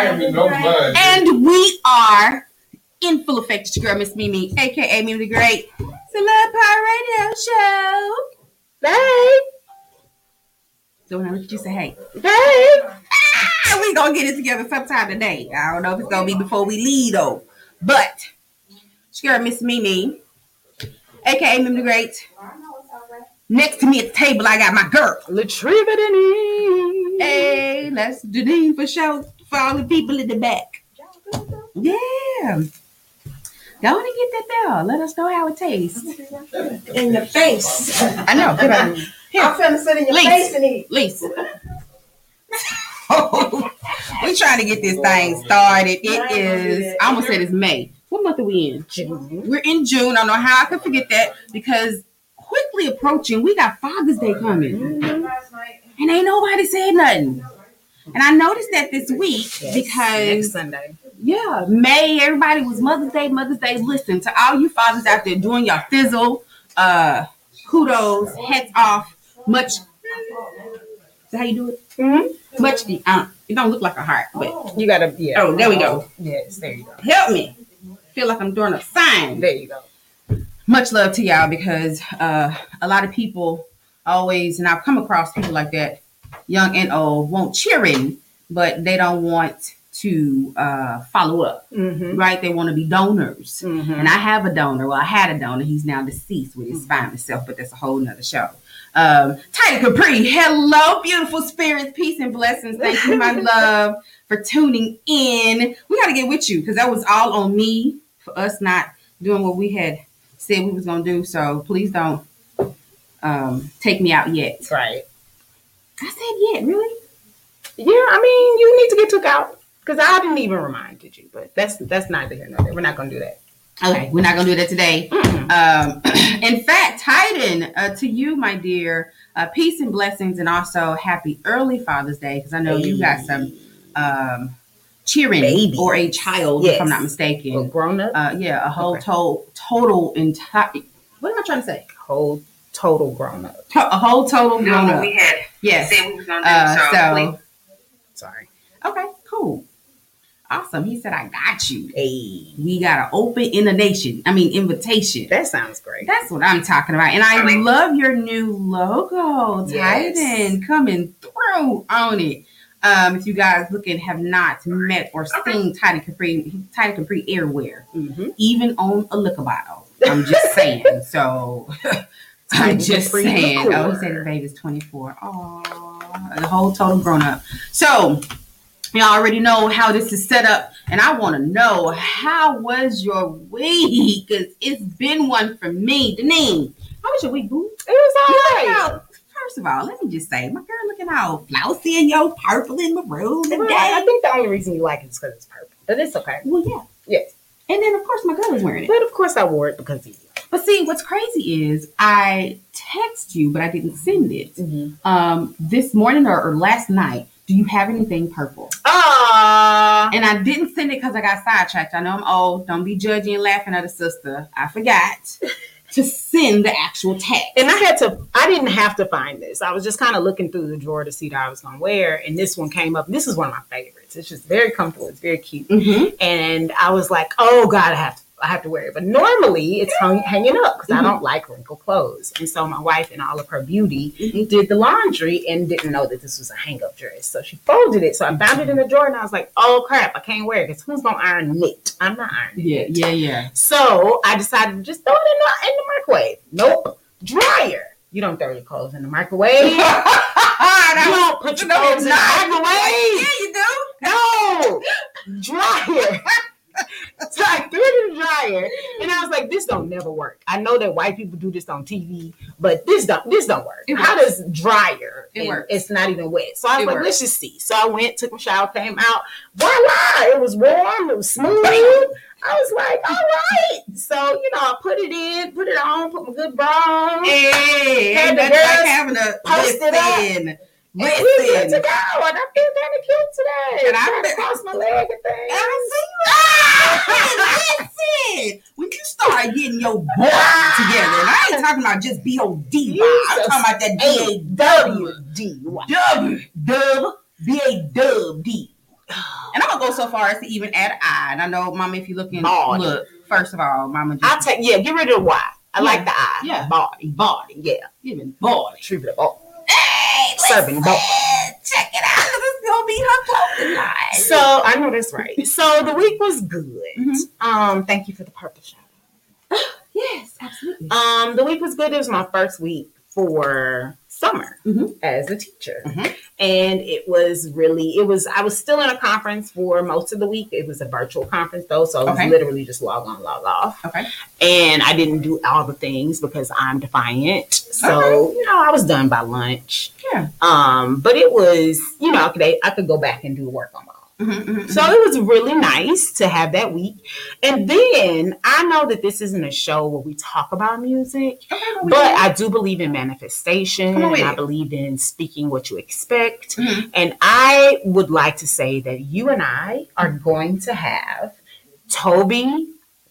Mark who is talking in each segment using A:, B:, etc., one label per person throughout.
A: I ain't mean no blood.
B: And we are in full effect. It's your girl, Miss Mimi, aka Mimi the Great. It's a Love Power Radio Show.
C: Babe,
B: So when I look at you, say, hey.
C: babe.
B: Ah, we gonna get it together sometime today. I don't know if it's gonna be before we leave though. But it's your girl, Miss Mimi, aka Mimi the Great. Next to me at the table, I got my girl.
C: Latriva Deneen.
B: Hey, let's do the for show for all the people in the back. Yeah. Go on and get that there. Let us know how it tastes.
D: In your face.
B: I know. Get on. Here,
D: I'm finna sit in your face and eat.
B: Lisa. we trying to get this thing started. It is, I almost said it's May. What month are we in?
C: June.
B: We're in June. I don't know how I could forget that because quickly approaching, we got Father's Day coming. Mm-hmm. And ain't nobody said nothing. And I noticed that this week
C: Next
B: because
C: Sunday.
B: yeah, May, everybody was Mother's Day, Mother's Day. Listen to all you fathers out there doing your fizzle. Uh kudos, hats off, much is how you do it?
C: Mm-hmm.
B: Much uh, it don't look like a heart, but
C: You gotta, yeah.
B: oh there we go.
C: Yes, there you go.
B: Help me. Feel like I'm doing a sign.
C: There you go.
B: much love to y'all because uh, a lot of people always, and I've come across people like that, young and old, won't cheer in, but they don't want to uh, follow up,
C: Mm-hmm.
B: right? They want to be donors.
C: Mm-hmm.
B: And I have a donor. Well, I had a donor. He's now deceased with his fine self, but that's a whole nother show. Um, Titan Capri, hello, beautiful spirits, peace and blessings. Thank you, my love, for tuning in. We got to get with you because that was all on me for us not doing what we had said we was gonna do. So please don't um, take me out yet.
C: Right.
B: I said yeah, really?
C: Yeah, I mean, you need to get took out because I didn't even reminded you, but that's that's neither here nor there. We're not gonna do that.
B: Okay, we're not gonna do that today. Um, in fact, Titan, uh, to you, my dear, uh, peace and blessings, and also happy early Father's Day because I know you got some um, cheering or a child, if I'm not mistaken.
C: grown up,
B: Uh, yeah, a whole
C: Okay.
B: to- total entire. What am I trying to say?
C: whole total grown up.
B: To- a whole total grown up.
E: We had
B: Yes.
E: said we was gonna do.
B: Uh,
E: so,
B: so
C: Sorry.
B: okay, cool, awesome. He said, "I got you."
C: Hey,
B: We got an open invitation. I mean, invitation.
C: that sounds great.
B: That's what I'm talking about. And I
E: Really?
B: love your new logo,
C: Yes.
B: Titan, coming through on it. Um, if you guys look and have not met or seen Titan Capri, Titan Capri Airwear,
C: Mm-hmm.
B: even on a liquor bottle. I'm just saying. So I'm just saying. Oh, he said the baby's 24. Oh, the whole total grown up. So y'all already know how this is set up, and I want to know how was your week? Because it's been one for me. Deneen, how was your week, boo?
C: It was all
B: You
C: right.
B: out- First of all, let me just say, my girl looking all flousy in your purple and maroon
C: Well,
B: today.
C: I think the only reason you like it is because it's purple, but it's okay.
B: well, yeah.
C: Yes.
B: And then, of course, my girl is wearing it.
C: But of course, I wore it because of you.
B: But see, what's crazy is I text you, but I didn't send it. Um, this morning or, or last night, do you have anything purple?
C: Ah,
B: And I didn't send it because I got sidetracked. I know I'm old. Don't be judging and laughing at a sister. I forgot to send the actual text.
C: and I had to. I didn't have to find this. I was just kind of looking through the drawer to see that I was gonna wear, and this one came up. This is one of my favorites. It's just very comfortable. It's very cute.
B: Mhm.
C: and I was like, "Oh God, I have to, I have to wear it." But normally it's hung, hanging up because I
B: Mhm.
C: don't like wrinkled clothes. And so my wife, in all of her beauty,
B: Mhm.
C: did the laundry and didn't know that this was a hang-up dress. So she folded it. So I found it in the drawer, and I was like, "Oh crap, I can't wear it because who's gonna iron it? I'm not ironing
B: Yeah,
C: it."
B: yeah, yeah. Yeah.
C: So I decided to just throw it in the in the microwave. Nope, dryer. You don't throw your clothes in the microwave. you don't put your
B: No,
C: clothes in the microwave.
B: Yeah, you do.
C: No, dryer. so I threw it in the dryer, and I was like, "This don't never work." I know that white people do this on TV, but this don't this don't work. How does dryer?
B: It works.
C: It's not even wet. So I was
B: It
C: like,
B: works.
C: "Let's just see." So I went, took my shower, came out. Voila! It was warm. It was smooth. I was like, "All right." So you know, I put it in, put it on, put my good bra on.
B: Hey,
C: Had the
B: like having a
C: post it up.
B: Listen,
C: And to go. And I feel kind of cute today.
B: And I bet-
C: cross my leg and things.
B: Ah, listen, when you start getting your boy together, and I ain't talking about just B O D,
C: You
B: I'm talking about that
C: A
B: B
C: W D.
B: A W dub B A dub D. And I'm gonna go so far as to even add I. And I know, Mama, if you're looking,
C: Body.
B: look. First of all, Mama, just
C: I'll take yeah, get rid of the Y. I
B: Yeah.
C: like the I.
B: Yeah.
C: Body. Body. Yeah.
B: giving body.
C: Attributable.
B: Hey,
C: Serving
B: listen,
C: body.
B: check it out. This is gonna be her clothing line.
C: So I know that's right. So the week was good.
B: Mhm.
C: Um, thank you for the purple shout.
B: yes, absolutely.
C: Um, the week was good. It was my first week for summer
B: Mhm.
C: as a teacher.
B: Mhm.
C: And it was really, it was, I was still in a conference for most of the week. It was a virtual conference though. So it was
B: Okay.
C: literally just log on, log off.
B: Okay.
C: And I didn't do all the things because I'm defiant. So, you know, I was done by lunch.
B: Yeah.
C: Um, but it was, you know, I could, I could go back and do work on my
B: Mhm, mhm,
C: So it was really nice to have that week. And then I know that this isn't a show where we talk about music.
B: Okay,
C: but I do believe in manifestation.
B: On
C: and I believe in speaking what you expect.
B: Mhm.
C: And I would like to say that you and I are going to have Tobe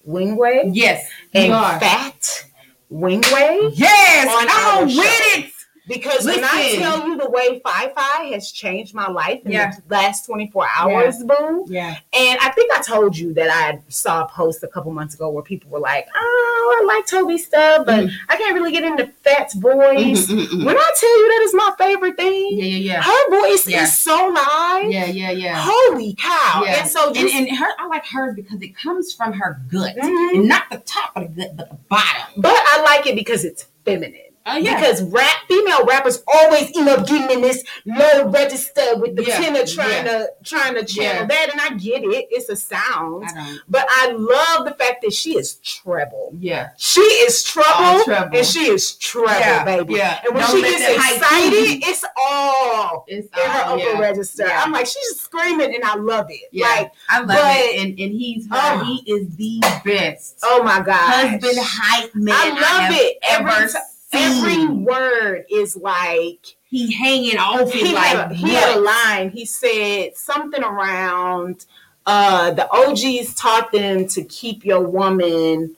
C: Nwigwe
B: yes,
C: and. Fat Nwigwe.
B: Yes,
C: on
B: come
C: our
B: on
C: show.
B: with it.
C: Because when I tell you the way Fi-Fi has changed my life in
B: Yeah.
C: the last 24 hours, boo,
B: Yeah.
C: and I think I told you that I saw a post a couple months ago where people were like, "Oh, I like Tobe's stuff, but
B: Mhm.
C: I can't really get into Fat's voice."
B: Mhm, mhm, mhm.
C: When I tell you that is my favorite thing,
B: Yeah, yeah, yeah.
C: her voice
B: Yeah.
C: is so live.
B: Yeah, yeah, yeah.
C: Holy cow!
B: Yeah.
C: And so
B: And,
C: just,
B: and her, I like hers because it comes from her gut,
C: Mhm.
B: and not the top of the gut, but the bottom.
C: but I like it because it's feminine.
B: Oh yeah,
C: Because rap female rappers always end up getting in this low register with the
B: Yeah,
C: tenor trying
B: yeah.
C: to trying to channel that, and I get it. It's a sound.
B: I.
C: But I love the fact that she is treble.
B: Yeah,
C: She is treble,
B: treble.
C: and she is treble, baby.
B: yeah.
C: And when
B: Don't
C: she gets excited, it's all
B: it's
C: in her
B: all,
C: upper
B: yeah.
C: register. I'm like, she's screaming, and I love it.
B: Yeah,
C: Like,
B: I love
C: but-
B: it, and and he's her.
C: Oh.
B: he is the best
C: oh my god,
B: husband hype man.
C: I love
B: have
C: it. Every
B: Ever
C: ti- Every word is like
B: he hanging off
C: he
B: it
C: had,
B: like
C: a, he had a line. He said something around uh the OGs taught them to keep your woman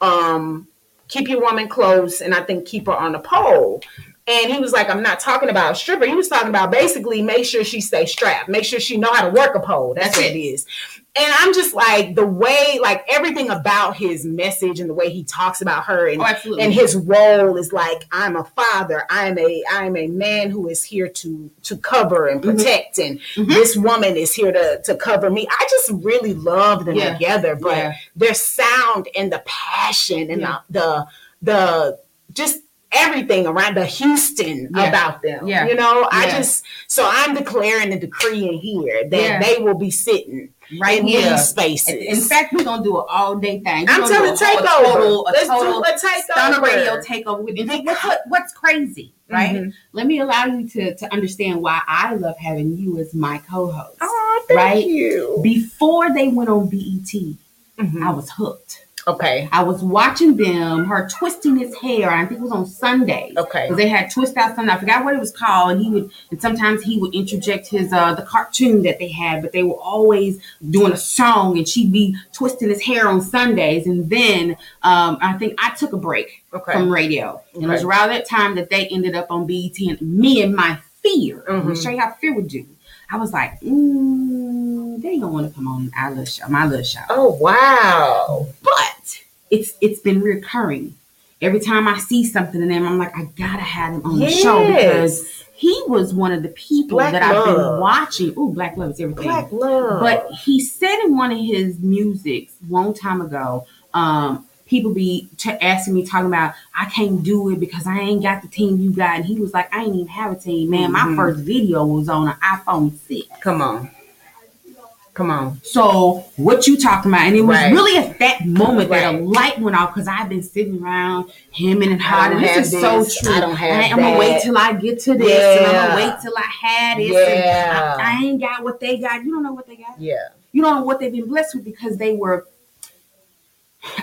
C: um keep your woman close and I think keep her on a pole. And he was like, I'm not talking about a stripper. He was talking about basically make sure she stay strapped, make sure she know how to work a pole. That's, what
B: it
C: is. And I'm just like the way, like everything about his message and the way he talks about her and
B: Oh,
C: and his role is like i'm a father i'm a i'm a man who is here to to cover and
B: Mhm.
C: protect and
B: Mhm.
C: this woman is here to to cover me i just really love them
B: Yeah.
C: together but
B: Yeah.
C: their sound and the passion and
B: Yeah.
C: the, the the just everything around the houston
B: Yeah.
C: about them
B: Yeah.
C: you know i
B: Yeah.
C: just so i'm declaring and decreeing here that they will be sitting
B: right
C: in
B: here.
C: these spaces
B: In fact, we're gonna do an all day thing. We're
C: i'm telling
B: do a whole-
C: takeover
B: A total, a
C: let's
B: total
C: do a takeover
B: Stunner Radio takeover. with- what's, what, what's crazy, right?
C: Mhm.
B: Let me allow you to, to understand why I love having you as my co-host.
C: Oh, thank
B: Right?
C: you.
B: Before they went on BET,
C: Mhm.
B: I was hooked.
C: Okay.
B: I was watching them, her twisting his hair. I think it was on Sunday.
C: Okay.
B: Because they had twist out something. I forgot what it was called. And he would and sometimes he would interject his uh the cartoon that they had, but they were always doing a song and she'd be twisting his hair on Sundays. And then um I think I took a break
C: Okay.
B: from radio. And it was around that time that they ended up on BET and me and my fear. I'm gonna
C: Mhm.
B: show you how fear would do. I was like, mm, they don't want to come on our little show, my little show
C: Oh wow.
B: but it's it's been recurring. Every time I see something in them, I'm like, I gotta have him on the show because he was one of the people
C: Black
B: that I've
C: Love.
B: been watching. Ooh, Black Love is everything.
C: Black love.
B: But he said in one of his musics long time ago, um, people be t- asking me talking about I can't do it because I ain't got the team you got, and he was like, I ain't even have a team, man. My
C: Mhm.
B: first video was on an iPhone six.
C: come on. Come on.
B: So what you talking about? And it was
C: Right.
B: really at that moment that a light went off because I've been sitting around him and
C: I
B: hard. And this is so true.
C: I don't have
B: I'm gonna wait till I get to this, and I'm gonna wait till I had it.
C: Yeah.
B: I, I ain't got what they got. You don't know what they got.
C: Yeah.
B: You don't know what they've been blessed with because they were.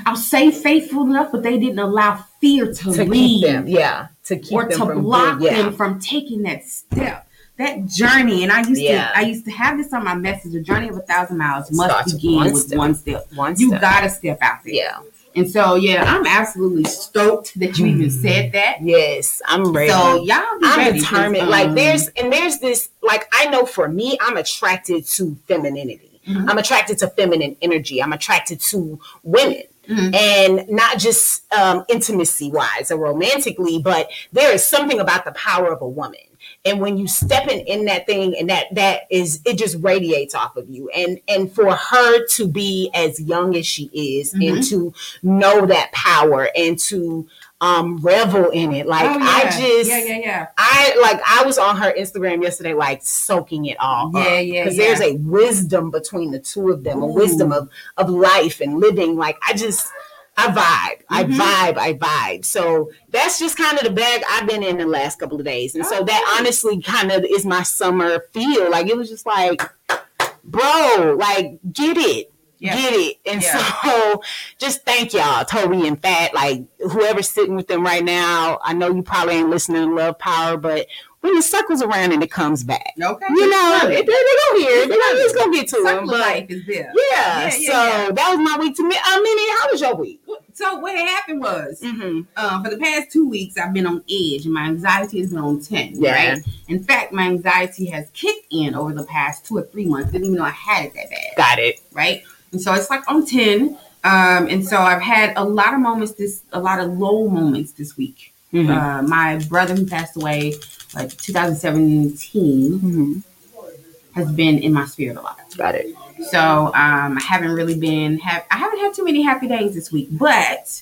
B: I'll say faithful enough, but they didn't allow fear to,
C: To
B: lead
C: them. Yeah. To keep
B: or
C: them
B: to
C: from
B: block
C: being- yeah.
B: them from taking that step, that journey. And I used
C: Yeah.
B: to, I used to have this on my message: a journey of a thousand miles must
C: Starts
B: begin
C: one
B: with
C: step.
B: one step.
C: One
B: You gotta step out there.
C: Yeah.
B: And so, yeah, I'm absolutely stoked that you even
C: Hmm.
B: said that.
C: Yes. I'm ready.
B: So y'all be
C: I'm determined. like
B: um,
C: there's and there's this like I know for me, I'm attracted to femininity.
B: Mhm.
C: I'm attracted to feminine energy. I'm attracted to women.
B: Mhm.
C: And not just um, intimacy wise or romantically, but there is something about the power of a woman. And when you step in, in that thing and that that is it just radiates off of you. And and for her to be as young as she is and
B: Mm-hmm.
C: to know that power and to um revel in it. Like
B: Oh,
C: I just
B: yeah, yeah, yeah.
C: I like I was on her Instagram yesterday, like soaking it all
B: Yeah,
C: up.
B: yeah,
C: Because
B: yeah.
C: there's a wisdom between the two of them, a wisdom of of life and living. Like I just I vibe, I
B: Mhm.
C: vibe, I vibe. So that's just kind of the bag I've been in the last couple of days, and so that
B: Okay.
C: honestly kind of is my summer feel. Like it was just like, bro, like get it.
B: Yeah.
C: Get it. And
B: Yeah.
C: so just thank y'all, Tobe and Fat, like whoever's sitting with them right now. I know you probably ain't listening to Love Power, but when it circles around and it comes back,
B: Okay.
C: you know, they,
B: it.
C: they gonna hear it. They gonna, it's gonna get to
B: Circle
C: them. But
B: life is there.
C: yeah,
B: Yeah,
C: so
B: yeah, yeah.
C: that was my week to me. I mean, how was your week?
B: So what happened was,
C: Mm-hmm.
B: um, for the past two weeks, I've been on edge, and my anxiety has been on ten.
C: Yeah.
B: Right. In fact, my anxiety has kicked in over the past two or three months. Didn't even know I had it that bad.
C: Got it.
B: Right. And so it's like on ten. Um, and so I've had a lot of moments this, a lot of low moments this week.
C: Mhm.
B: Uh, my brother who passed away like 2017
C: Mhm.
B: has been in my spirit a lot.
C: Got it.
B: So um, I haven't really been have I haven't had too many happy days this week, but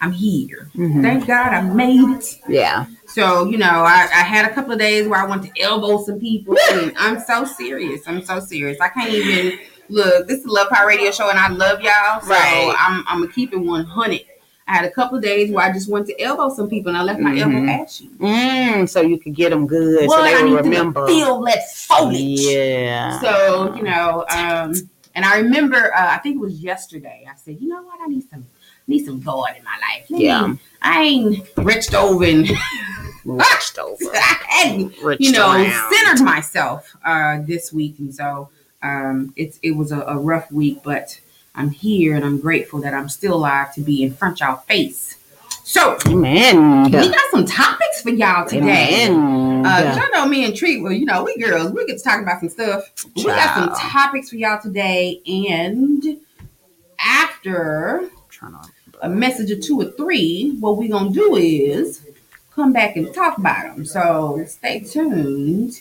B: I'm here.
C: Mhm.
B: Thank God I made it.
C: Yeah.
B: So you know I, I had a couple of days where I went to elbow some people, and I'm so serious. I'm so serious. I can't even look. This is Love Power Radio Show, and I love y'all. So
C: Right.
B: I'm I'm gonna keep it 100. I had a couple of days where I just went to elbow some people, and I left my
C: Mhm.
B: elbow ashy.
C: Mm, so you could get them good,
B: Well,
C: so they
B: I need
C: remember.
B: to feel that foliage.
C: Yeah.
B: So, you know, um, and I remember, uh, I think it was yesterday. I said, you know what? I need some, need some God in my life. Let me-
C: Yeah.
B: I ain't reached over and
C: Reached over.
B: I hadn't, you know,
C: around.
B: centered myself uh, this week, and so um, it's it was a, a rough week, but I'm here and I'm grateful that I'm still alive to be in front of y'all face. So
C: Amen.
B: we got some topics for y'all today.
C: Amen.
B: Uh, y'all know me and Treat, well, you know, we girls, we get to talk about some stuff. We got some topics for y'all today, and after
C: to-
B: a message of two or three, what we gonna do is come back and talk about them. So stay tuned.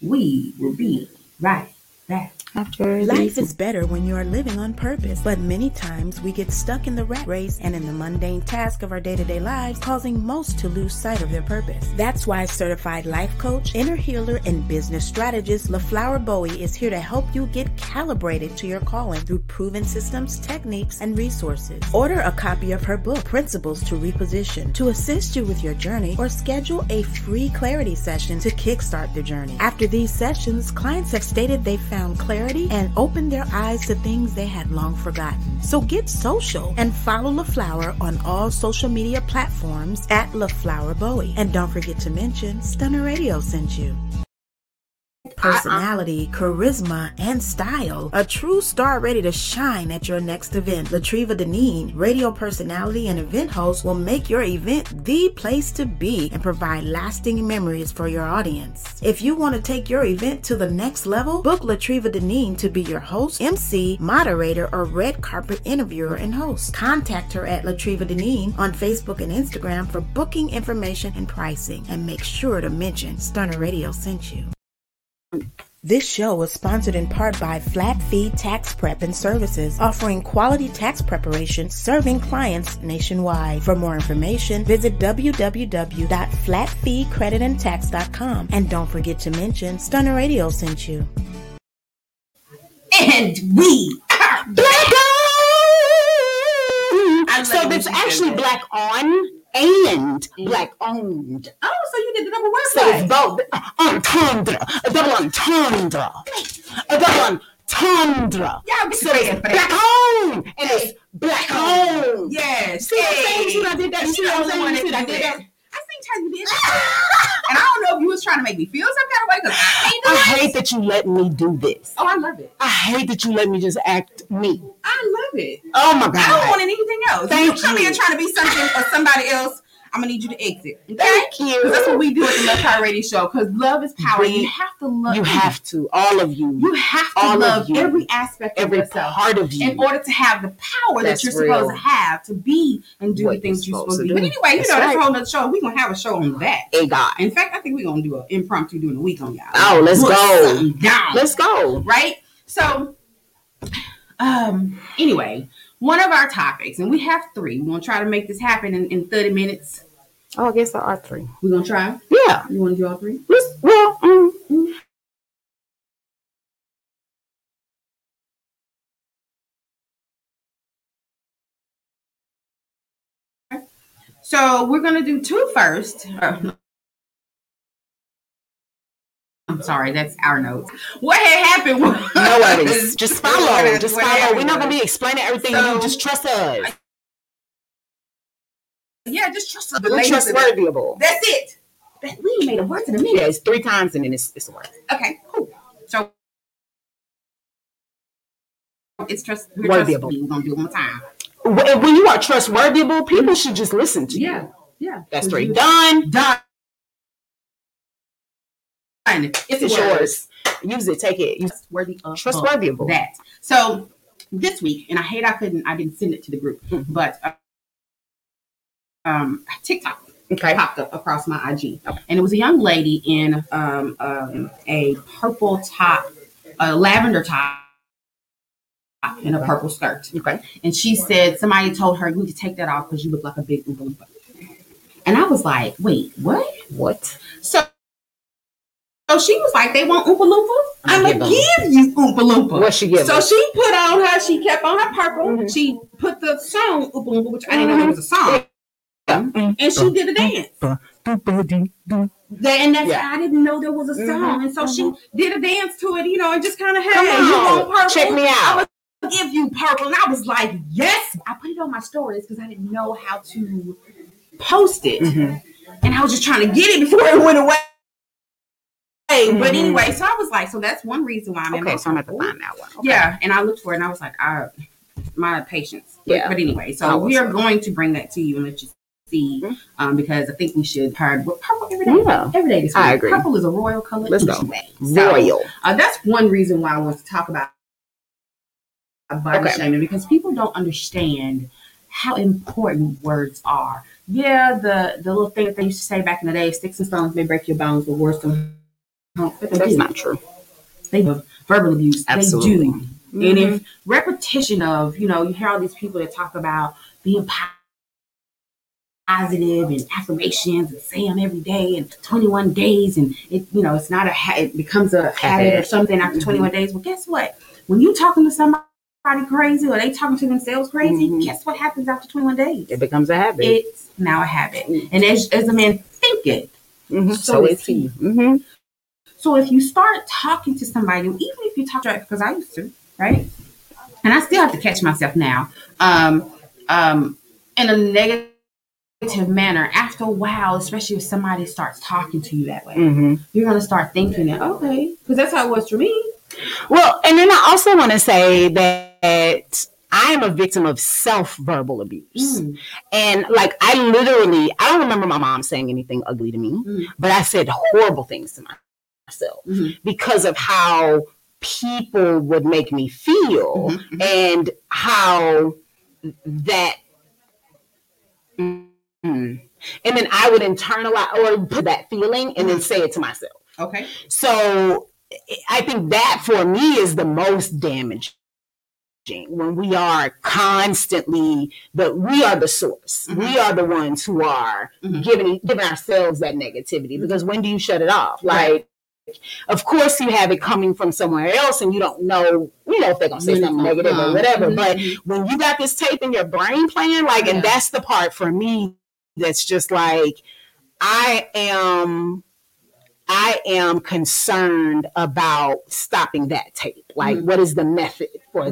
B: We will be right back.
C: After
A: Life is better when you are living on purpose, but many times we get stuck in the rat race and in the mundane task of our day to day lives, causing most to lose sight of their purpose. That's why certified life coach, inner healer, and business strategist LaFlower Bowie is here to help you get calibrated to your calling through proven systems, techniques, and resources. Order a copy of her book, Principles to Reposition, to assist you with your journey, or schedule a free clarity session to kickstart the journey. After these sessions, clients have stated they found clarity and opened their eyes to things they had long forgotten. So get social and follow LaFlower on all social media platforms at LaFlower Bowie. And don't forget to mention Stunner Radio sent you. Personality, charisma, and style. A true star ready to shine at your next event. Latriva Deneen, radio personality and event host, will make your event the place to be and provide lasting memories for your audience. If you want to take your event to the next level, book Latriva Deneen to be your host, MC, moderator, or red carpet interviewer and host. Contact her at Latriva Deneen on Facebook and Instagram for booking information and pricing. And make sure to mention Stunner Radio sent you. This show was sponsored in part by Flat Fee Tax Prep and Services, offering quality tax preparation serving clients nationwide. For more information, visit www.flatfeecreditandtax.com. And don't forget to mention Stunner Radio sent you.
B: And we are
C: Black on.
B: love
C: So it's actually black on and black owned.
B: Oh, you did the uh, uh, double
C: So it's entendre, a double entendre, a double entendre.
B: Y'all get
C: So it's black on and it's black on.
B: Yes.
C: See what I'm saying? See what I did that?
B: She
C: See
B: the
C: what I'm
B: only
C: saying?
B: one
C: See
B: that
C: what I did
B: that.
C: that?
B: I think Tyson did that. and I don't know if you was trying to make me feel some kind of way because I
C: I hate that you let me do this.
B: Oh, I love it.
C: I hate that you let me just act me.
B: I love it.
C: Oh my god.
B: I don't want anything else.
C: Thank
B: you come here trying to be something or somebody else. I'm gonna need you to exit. Okay?
C: Thank
B: 'Cause that's what we do at the Love Power Radio Show. Because love is power.
C: We-
B: you have to love.
C: You have to, all of you,
B: You have to
C: all
B: love
C: you.
B: every aspect
C: every
B: of yourself
C: part of you.
B: in order to have the power
C: That's
B: that you're
C: real.
B: supposed to have to be and do
C: What
B: the things
C: you're supposed
B: to do. But anyway, you
C: That's
B: know, that's a whole nother show. We're gonna have a show on that.
C: a God.
B: In fact, I think we're gonna do an impromptu during the week on y'all.
C: Oh, let's
B: Put
C: go.
B: Down.
C: Let's go.
B: right? So, um, anyway, one of our topics, and we have three. We're gonna try to make this happen in, in 30 minutes.
C: Oh, I guess there are three.
B: We're gonna try.
C: Yeah.
B: You wanna do all three?
C: Let's, well, mm,
B: So we're gonna do two first. Uh, I'm sorry, that's our notes. What had happened was
C: no worries. Just follow. Just follow. We're not gonna be explaining everything to
B: So-
C: you. Just trust us.
B: Yeah, just trust us.
C: We're
B: ladies.
C: trustworthyable.
B: That's it. That, we made a word to the minute.
C: Yeah, it's three times and then it's it's a word.
B: Okay, cool. So it's trust. We're trustworthy. We're gonna do it one time.
C: When you are trustworthyable, people should just listen to you.
B: Yeah, yeah.
C: That's three. Done.
B: Done. It's,
C: It's
B: yours.
C: Use it. Take it. Use
B: Trustworthy of
C: trustworthyable.
B: that. So this week, and I hate I couldn't, I didn't send it to the group,
C: Mhm.
B: but uh, um, TikTok
C: Okay.
B: popped up across my IG, and it was a young lady in um, um, a purple top, a lavender top, and a purple skirt.
C: Okay.
B: And she said somebody told her you need to take that off because you look like a big Oompa. And I was like, wait, what?
C: What?
B: So, so she was like, they want Oompa Loompa? I'm
C: I'ma
B: gonna
C: give
B: give you Oompa Loompa.
C: What she give?
B: So she put on her, she kept on her purple.
C: Mhm.
B: She put the song Oompa Loompa, which I didn't know it was a song.
C: Mm-hmm.
B: And she did a dance. That- And that's
C: Yeah.
B: I didn't know there was a song.
C: Mhm,
B: And so she did a dance to it, you know, and just kind of had
C: Come
B: you
C: on.
B: purple.
C: Check me out.
B: I'ma give you purple. And I was like, yes. I put it on my stories because I didn't know how to post it.
C: Mhm.
B: And I was just trying to get it before it went away. But
C: Mhm.
B: anyway, so I was like, so that's one reason why I'm in
C: Okay, so I'm have to find that one. Okay.
B: Yeah, and I looked for it and I was like, I my patience.
C: Yeah.
B: But, anyway, so we are going to bring that to you and let you see.
C: Mhm.
B: Um, because I think we should heard well, purple every day.
C: Yeah.
B: Every day this
C: I agree.
B: Purple is a royal color.
C: Let's go.
B: So,
C: Royal.
B: uh, that's one reason why I want to talk about body
C: Okay.
B: shaming because people don't understand how important words are. Yeah, the the little thing that they used to say back in the day, sticks and stones may break your bones, but words don't. But they
C: That's not true.
B: They have verbal abuse.
C: Absolutely.
B: They do.
C: Mm-hmm.
B: And if repetition of, you know, you hear all these people that talk about being positive and affirmations and say them every day and 21 days and it, you know, it's not a, ha- it becomes a habit or something after
C: Mhm.
B: 21 days. Well, guess what? When you talking to somebody crazy or they talking to themselves crazy,
C: Mhm.
B: guess what happens after 21 days?
C: It becomes a habit.
B: It's now a habit. And as, as a man thinketh,
C: Mhm.
B: so
C: So
B: is
C: is he.
B: So if you start talking to somebody, even if you talk to because I used to, right? And I still have to catch myself now, um, um, in a negative manner. After a while, especially if somebody starts talking to you that way,
C: hmm
B: you're gonna start thinking that okay, because that's how it was for me.
C: Well, and then I also want to say that I am a victim of self verbal abuse.
B: Mm.
C: And like, I literally, I don't remember my mom saying anything ugly to me,
B: Mm.
C: but I said horrible things to myself
B: Mhm.
C: because of how people would make me feel
B: Mhm, mhm.
C: and how that. Mm. And then I would internalize or put that feeling and then say it to myself.
B: Okay.
C: So I think that for me is the most damaging when we are constantly the we are the source.
B: Mhm.
C: We are the ones who are
B: Mhm.
C: giving giving ourselves that negativity because when do you shut it off?
B: Right.
C: Like of course you have it coming from somewhere else and you don't know, you know, if they're gonna say something negative or whatever.
B: Mhm,
C: But when you got this tape in your brain playing, like,
B: Yeah.
C: and that's the part for me that's just like, I am, I am concerned about stopping that tape. Like,
B: Mhm.
C: what is the method for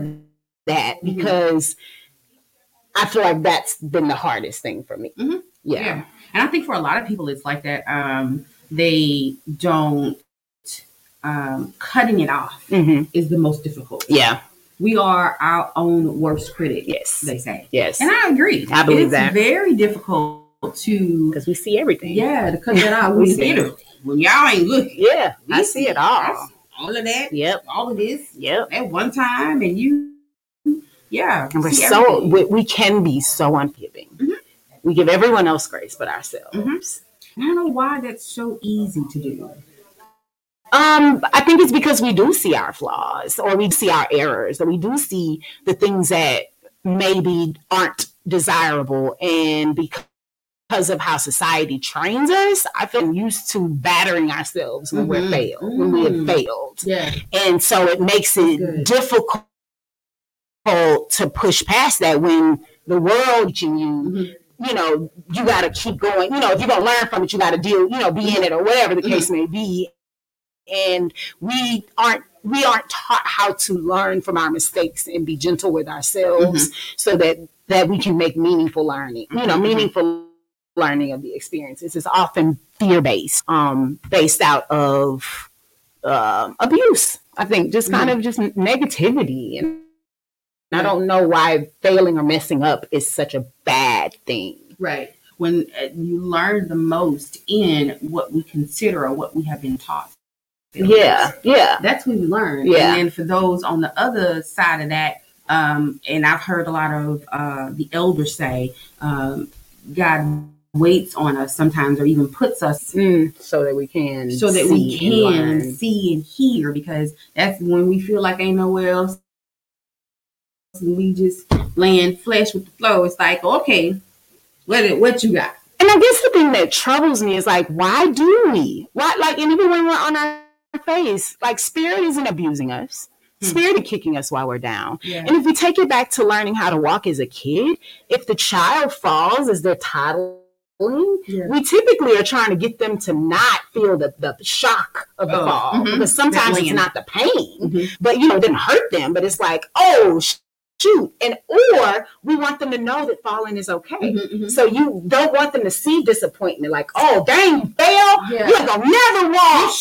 C: that?
B: Mhm.
C: Because I feel like that's been the hardest thing for me.
B: Mhm.
C: Yeah.
B: And I think for a lot of people, it's like that. Um, they don't. Um, cutting it off
C: hmm
B: is the most difficult.
C: Yeah.
B: We are our own worst critic.
C: Yes.
B: They say.
C: Yes.
B: And I agree.
C: I believe
B: it's
C: that.
B: very difficult to
C: because we see everything.
B: yeah to cut that out.
C: We see
B: see it when y'all ain't looking.
C: yeah,
B: We
C: I see it all.
B: All of that,
C: Yep,
B: all of this
C: yep.
B: at one time, and you, yeah,
C: And we're so we, we can be so unforgiving.
B: Mhm.
C: We give everyone else grace but ourselves.
B: Mhm. I don't know why that's so easy to do.
C: Um, I think it's because we do see our flaws or we see our errors, or we do see the things that maybe aren't desirable. And because of how society trains us, I feel used to battering ourselves when we're
B: Mhm.
C: when we have
B: Mm.
C: failed.
B: Yeah,
C: And so it makes it
B: Good.
C: difficult to push past that when the world you
B: Mhm.
C: you know, you got to keep going. You know, if you're going to learn from it, you got to deal, you know, be in it or whatever the case may be. And we aren't we aren't taught how to learn from our mistakes and be gentle with ourselves so that that we can make meaningful learning. You know,
B: Mhm.
C: meaningful learning of the experiences is often fear based, um, based out of um abuse. I think just kind of just negativity and I don't know why failing or messing up is such a bad thing.
B: right. When uh, you learn the most in what we consider or what we have been taught.
C: Yeah, yeah.
B: that's when we learn.
C: Yeah.
B: And then for those on the other side of that, um, and I've heard a lot of uh, the elders say, um, God waits on us sometimes, or even puts us
C: Mm, so that we can
B: so that we
C: see and
B: can see and hear, because that's when we feel like ain't nowhere else. And we just land flesh with the flow. It's like, okay, what it- what you got?
C: And I guess the thing that troubles me is like, why do we? Why like and even when we're on our face, like spirit isn't abusing us.
B: Hmm.
C: Spirit is kicking us while we're down.
B: Yeah.
C: And if we take it back to learning how to walk as a kid, if the child falls as they're toddling,
B: Yeah.
C: we typically are trying to get them to not feel the, the shock of the
B: Oh,
C: fall.
B: mhm.
C: Because sometimes it's not the pain,
B: Mhm.
C: but you know, it didn't hurt them, but it's like, oh sh- shoot. And or we want them to know that falling is okay.
B: Mhm, mhm.
C: So you don't want them to see disappointment, like, oh dang, fail.
B: Yeah.
C: you're gonna never walk.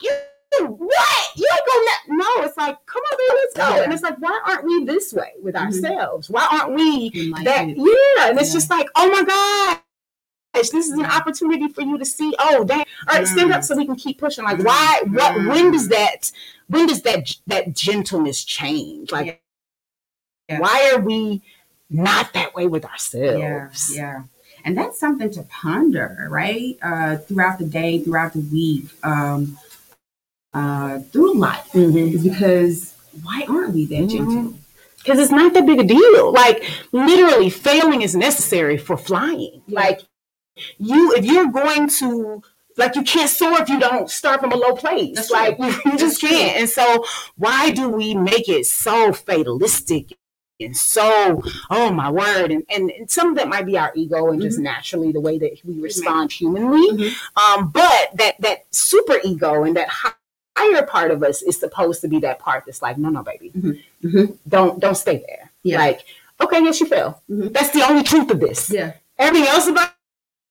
C: You, you what? You ain't gonna no. It's like, come on, baby, let's go.
B: Yeah.
C: And it's like, why aren't we this way with
B: Mhm.
C: ourselves? Why aren't we that? Yeah, and it's just like, oh my god. This is an opportunity for you to see. Oh, dang! All right, stand
B: Mm.
C: up so we can keep pushing. Like, why? What? When
B: Mm.
C: does that? When does that that gentleness change? Like,
B: Yeah.
C: why are we not that way with
B: Yeah,
C: ourselves?
B: yeah. And that's something to ponder, right? Uh, throughout the day, throughout the week, um, uh, through life.
C: Mhm.
B: Is because why aren't we that gentle?
C: because it's not that big a deal. Like literally, failing is necessary for flying.
B: Yeah.
C: Like you, if you're going to, like, you can't soar if you don't start from a low place.
B: That's
C: like
B: true.
C: you, just can't. And so, why do we make it so fatalistic? And so, oh my word, and, and, and some of that might be our ego and just naturally the way that we respond humanly.
B: Mhm.
C: Um, but that that super ego and that hi- higher part of us is supposed to be that part that's like, no, no, baby,
B: Mhm. Mhm.
C: don't don't stay there.
B: Yeah.
C: Like, okay, yes, you fell.
B: Mhm.
C: That's the only truth of this.
B: Yeah.
C: Everything else about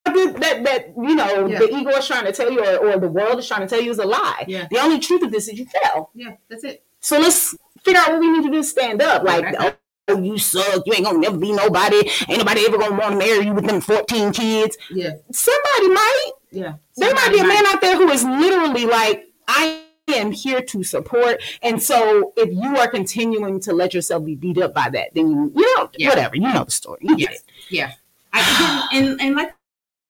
C: it that that you know
B: Yeah.
C: the ego is trying to tell you or, or the world is trying to tell you is a lie.
B: Yeah.
C: The only truth of this is you fell.
B: Yeah, that's it.
C: So let's figure out what we need to do to stand up. Like, oh, you suck. You ain't gonna never be nobody. Ain't nobody ever gonna want to marry you with them 14 kids.
B: Yeah.
C: Somebody might.
B: Yeah.
C: There might be a man out there who is literally like, I am here to support. And so if you are continuing to let yourself be beat up by that, then you, you know,
B: Yeah.
C: whatever. You know the story. You
B: Yes. Yeah. I, and and like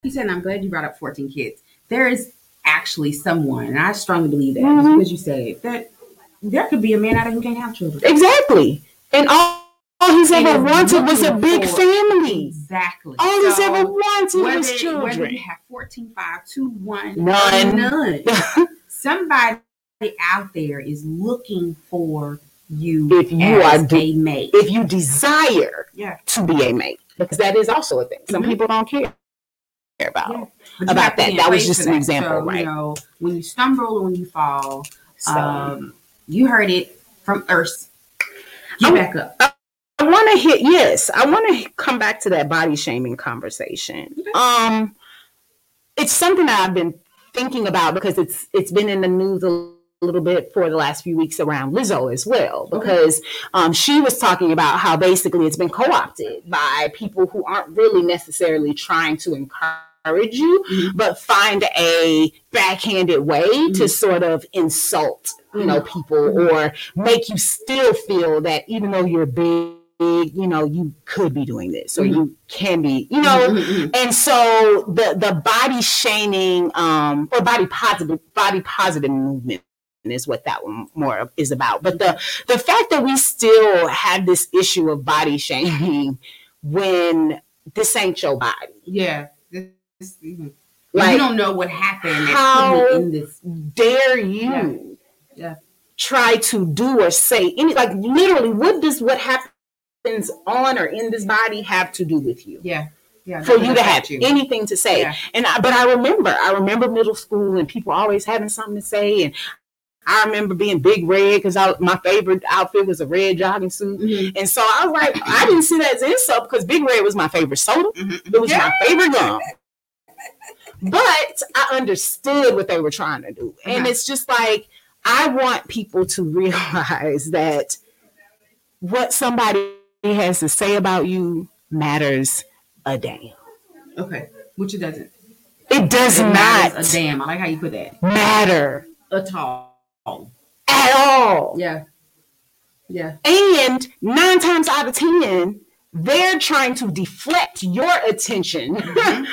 B: you said, and I'm glad you brought up 14 kids. There is actually someone, and I strongly believe that
C: Mhm.
B: because you said that there could be a man out there who can't have children.
C: Exactly. And all, all he's
B: And
C: ever wanted was a big family.
B: Exactly.
C: All he's
B: So,
C: ever wanted
B: whether,
C: was
B: whether
C: children.
B: you have 14, 5, 2, 1,
C: None.
B: none. Somebody out there is looking for you
C: If you are de-
B: a mate.
C: if you desire
B: Yeah.
C: to be a mate, because that is also a thing. Some
B: Mhm.
C: people don't care about.
B: Yeah.
C: About that. That was just an example,
B: So,
C: right.
B: You know, when you stumble or when you fall,
C: So
B: um, you heard it from Earth. Get
C: I'm-
B: back up.
C: I want to hit yes. I want to come back to that body shaming conversation. Um, it's something that I've been thinking about because it's it's been in the news a little bit for the last few weeks around Lizzo as well, because um, she was talking about how basically it's been co opted by people who aren't really necessarily trying to encourage you,
B: Mhm.
C: but find a backhanded way to
B: Mhm.
C: sort of insult, you know, people or make you still feel that even though you're big, you know, you could be doing this or
B: Mhm.
C: you can be, you know,
B: Mhm, mhm.
C: and so the the body shaming um or body positive body positive movement is what that one more is about but the the fact that we still have this issue of body shaming when this ain't your body
B: Yeah. This, this, mhm.
C: Like,
B: you don't know what happened
C: how-
B: in this.
C: dare you
B: Yeah. Yeah.
C: try to do or say any like literally what does what happens on or in this body have to do with you
B: Yeah. Yeah.
C: for you to have
B: you.
C: anything to say.
B: Yeah.
C: And I, but I remember, I remember middle school and people always having something to say. And I remember being big red because my favorite outfit was a red jogging suit.
B: Mhm.
C: And so I was like, I didn't see that as an insult because Big Red was my favorite soda.
B: Mhm.
C: It was
B: Yeah.
C: my favorite gum. But I understood what they were trying to do. And
B: Uh-huh.
C: it's just like, I want people to realize that what somebody has to say about you matters a damn.
B: Okay. Which it doesn't.
C: It does
B: It
C: not
B: a damn. I like how you put that.
C: matter
B: At all.
C: At all.
B: Yeah. Yeah.
C: And nine times out of ten, they're trying to deflect your attention
B: Mhm.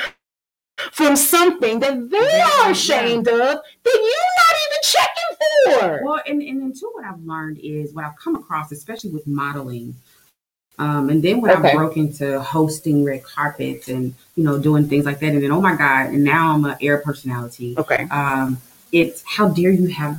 C: from something that they
B: Yeah,
C: are
B: yeah.
C: ashamed of that you're not even checking for.
B: Well, and, and then too, what I've learned is what I've come across, especially with modeling. Um, and then when
C: Okay.
B: I broke into hosting red carpets and you know doing things like that, and then oh my god, and now I'm an air personality.
C: Okay.
B: Um, it's how dare you have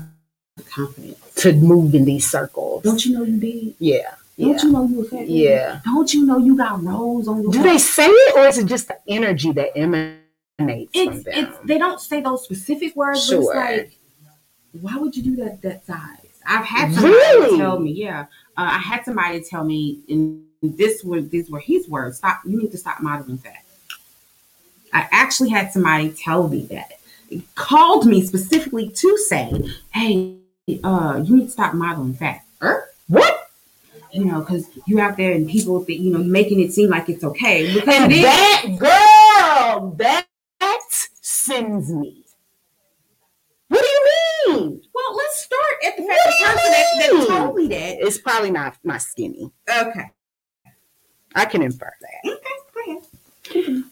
B: confidence?
C: To move in these circles.
B: Don't you know you big?
C: Yeah.
B: Don't
C: Yeah.
B: you know you affected?
C: Yeah.
B: Don't you know you got rolls on your?
C: Do they say it or is it just the energy that emanates from
B: It's
C: them?
B: it's they don't say those specific words,
C: Sure.
B: but it's like, why would you do that that size? I've had somebody
C: Really?
B: tell me, yeah. Uh, I had somebody tell me, and this was these were his words. Stop. You need to stop modeling fat. I actually had somebody tell me that. Called me specifically to say, "Hey, uh, you need to stop modeling fat." Er?
C: What?
B: You know, because you out there and people think you know making it seem like it's okay because
C: And
B: it is.
C: girl, that sends me. What do you mean?
B: Well, let's start at the fact the person that, that told me that.
C: It's probably not my skinny.
B: Okay.
C: I can infer that.
B: Okay, go ahead.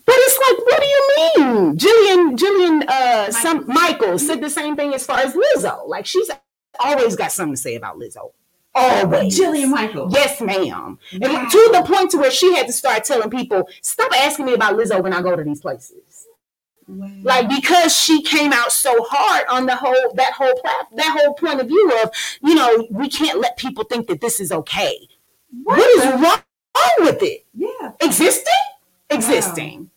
C: But it's like, what do you mean? Jillian, Jillian, uh, some Michael said the same thing as far as Lizzo. Like she's always got something to say about Lizzo. Always.
B: Jillian Michael.
C: Yes, ma'am. And
B: Wow.
C: to the point to where she had to start telling people, stop asking me about Lizzo when I go to these places.
B: Wow.
C: Like because she came out so hard on the whole that whole plat that whole point of view of, you know, we can't let people think that this is okay. what is wrong with it?
B: yeah.
C: Existing? Existing.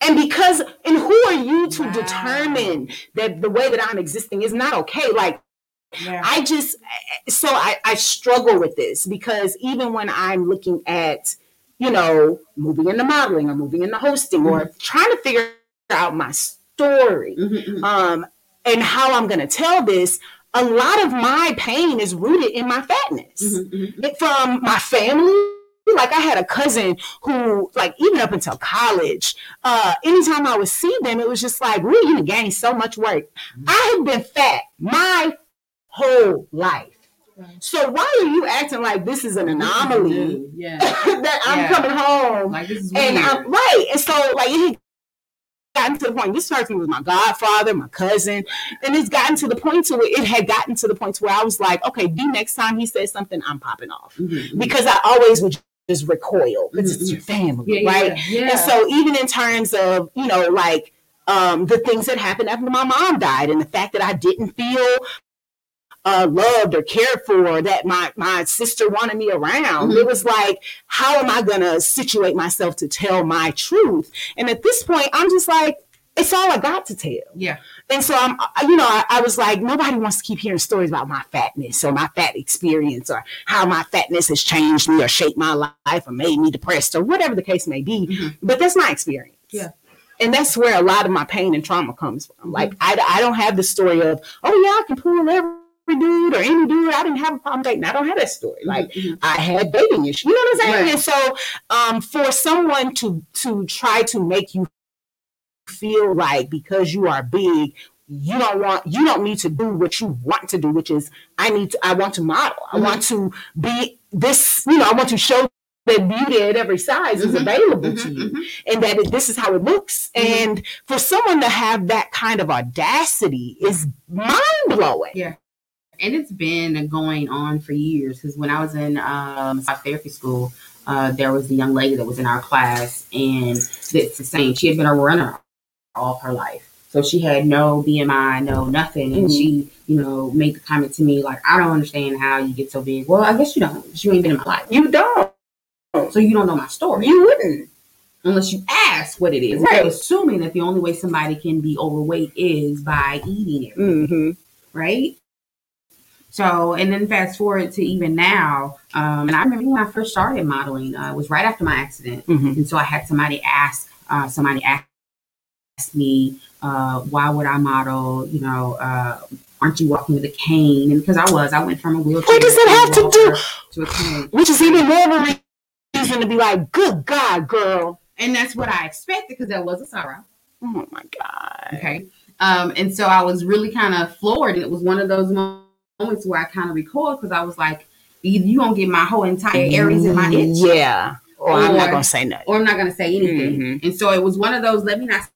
C: And because, and who are you to
B: Wow.
C: determine that the way that I'm existing is not okay? Like,
B: Yeah.
C: I just, so I, I struggle with this because even when I'm looking at, you know, moving into modeling or moving into hosting or trying to figure out my story
B: Mhm, mhm.
C: um, and how I'm going to tell this, a lot of my pain is rooted in my fatness
B: Mhm, mhm.
C: it- from my family. Like I had a cousin who, like, even up until college, uh, anytime I would see them, it was just like, really, you gained so much weight. I have been fat my whole life.
B: Right.
C: So why are you acting like this is an anomaly
B: Yeah.
C: that I'm
B: Yeah.
C: coming home
B: Like this is
C: and. I'm right. And so like it gotten to the point. This person was my godfather, my cousin, and it's gotten to the point to where it had gotten to the point to where I was like, okay, the next time he says something, I'm popping off
B: Mhm, mhm.
C: because I always would just recoil because it's
B: Mhm.
C: your family,
B: Yeah, yeah,
C: right?
B: Yeah.
C: And so even in terms of you know like um, the things that happened after my mom died and the fact that I didn't feel uh, loved or cared for, that my my sister wanted me around.
B: Mhm.
C: It was like, how am I gonna situate myself to tell my truth? And at this point, I'm just like, it's all I got to tell.
B: yeah.
C: And so I'm, you know, I, I was like, nobody wants to keep hearing stories about my fatness or my fat experience or how my fatness has changed me or shaped my life or made me depressed or whatever the case may be.
B: Mhm.
C: But that's my experience.
B: Yeah.
C: and that's where a lot of my pain and trauma comes from. Like I, I don't have the story of oh yeah I can pull every dude or any dude. I didn't have a problem dating. I don't have that story. Like
B: Mhm.
C: I had dating issues. You know what I'm saying?
B: Right.
C: And so um, for someone to to try to make you feel like because you are big. You don't want you don't need to do what you want to do, which is I need to I want to model. I want to be this, you know, I want to show that beauty at every size is
B: Mhm.
C: available to
B: Mhm,
C: you
B: mhm.
C: and that it, this is how it looks.
B: Mhm.
C: And for someone to have that kind of audacity is mind blowing.
B: Yeah. And it's been going on for years because when I was in um, therapy school, uh, there was a young lady that was in our class, and it's the same. She had been a runner all her life, so she had no BMI, no nothing, and
C: Mhm.
B: she, you know, made the comment to me like, "I don't understand how you get so big." Well, I guess you don't. You ain't been in my life,
C: You don't.
B: so you don't know my story
C: You wouldn't.
B: unless you ask what it is.
C: Right.
B: They're assuming that the only way somebody can be overweight is by eating it
C: Mm-hmm.
B: right? So, and then fast forward to even now, um, and I remember when I first started modeling, uh, it was right after my accident,
C: Mm-hmm.
B: and so I had somebody ask, uh, somebody ask me, uh, why would I model? You know, uh, aren't you walking with a cane? And because I was, I went from a wheelchair.
C: What does it have to do?
B: to a cane?
C: Which is even more of a reason to be like, good God, girl.
B: And that's what I expected because that was a sorrow.
C: Oh my God.
B: Okay. Um, and so I was really kind of floored. And it was one of those mo- moments where I kind of recoiled because I was like, either you going to get my whole entire areas in my itch,
C: Yeah. Or, I'm not going to say nothing.
B: or I'm not going to say anything.
C: Mhm.
B: And so it was one of those, let me not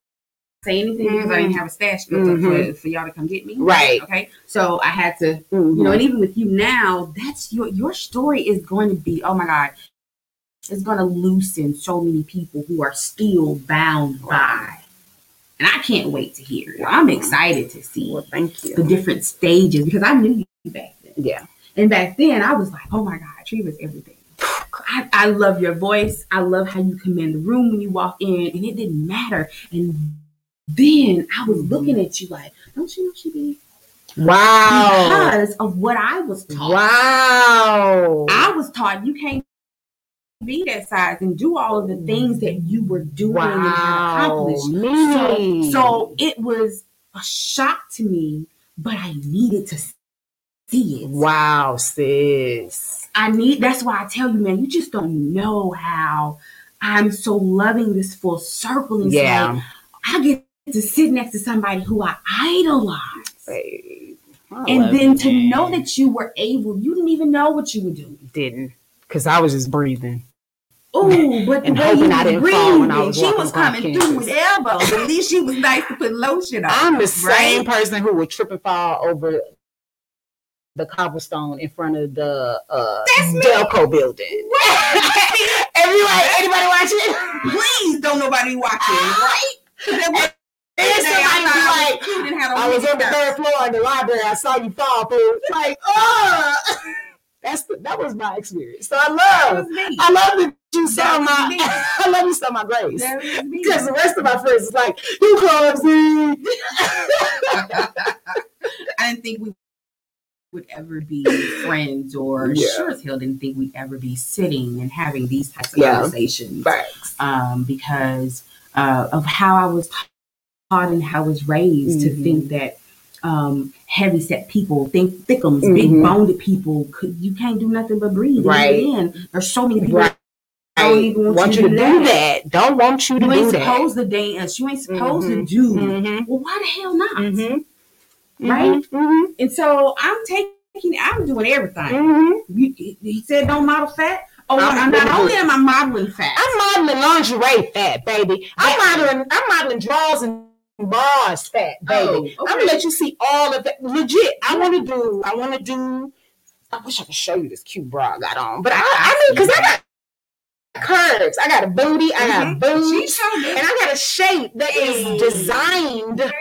B: say anything because I didn't have a stash built up
C: Mhm.
B: for, for y'all to come get me.
C: Right.
B: Okay. So I had to, you know, and even with you now, that's your, your story is going to be, oh my God, it's going to loosen so many people who are still bound by. And I can't wait to hear it. I'm excited to see
C: well, thank
B: the different stages because I knew you back then.
C: Yeah.
B: And back then, I was like, oh my God, Treva's everything. I, I love your voice. I love how you command the room when you walk in, and it didn't matter. And then I was looking at you like, don't you know she be?
C: Wow.
B: Because of what I was taught.
C: Wow.
B: I was taught you can't be that size and do all of the things that mm. you were doing and
C: Wow.
B: accomplished.
C: Me.
B: So, so it was a shock to me, but I needed to see it.
C: wow, sis.
B: I need that's why I tell you, man, you just don't know how I'm so loving this full circle. And yeah.
C: Yeah.
B: I get to sit next to somebody who I idolize.
C: Babe, I
B: and then to
C: man.
B: know that you were able, you didn't even know what you were doing.
C: didn't. Because I was just breathing.
B: Oh, but the way you
C: I didn't
B: breathed,
C: I was
B: she was coming
C: campus.
B: through with elbows. At least she was nice to put lotion on.
C: I'm the same
B: right?
C: person who would trip and fall over the cobblestone in front of the uh, Delco building. Everybody, anybody watching?
B: Please don't nobody watching, right? 'Cause that one
C: And somebody
B: I
C: was
B: was cute and had a
C: I was on the third floor in the library. I saw you fall through. It's like, oh, that's the, that was my experience. So I love. I love that you saw my. I love you saw my grace.
B: That was me.
C: Because the rest of my friends is like, you clumsy.
B: I didn't think we would ever be friends, or
C: Yeah.
B: sure as hell didn't think we'd ever be sitting and having these types of
C: Yeah.
B: conversations. Um, because uh, of how I was taught and how I was raised to
C: Mhm.
B: think that um, heavy set people, think thickums, big
C: Mhm.
B: boned people, could you can't do nothing but breathe.
C: Right.
B: And there's so many people
C: Right.
B: don't even want, you to do that.
C: that. Don't want you to
B: You
C: do
B: ain't
C: that.
B: supposed to dance. You ain't supposed
C: Mhm.
B: to do.
C: Mhm.
B: Well, why the hell not?
C: Mhm.
B: Right?
C: Mhm.
B: And so I'm taking, I'm doing everything. You, he- said don't model fat. Oh,
C: I'm
B: not only am I modeling fat.
C: I'm modeling lingerie fat, baby. I'm
B: Yeah.
C: modeling. I'm modeling drawers and bras fat, baby.
B: Oh,
C: I'm gonna let you see all of that. Legit. I want to do. I want to do. I wish I could show you this cute bra I got on, but I, I mean, because I got curves. I got a booty. I got
B: Mhm.
C: boobs,
B: She showed me.
C: and I got a shape that is designed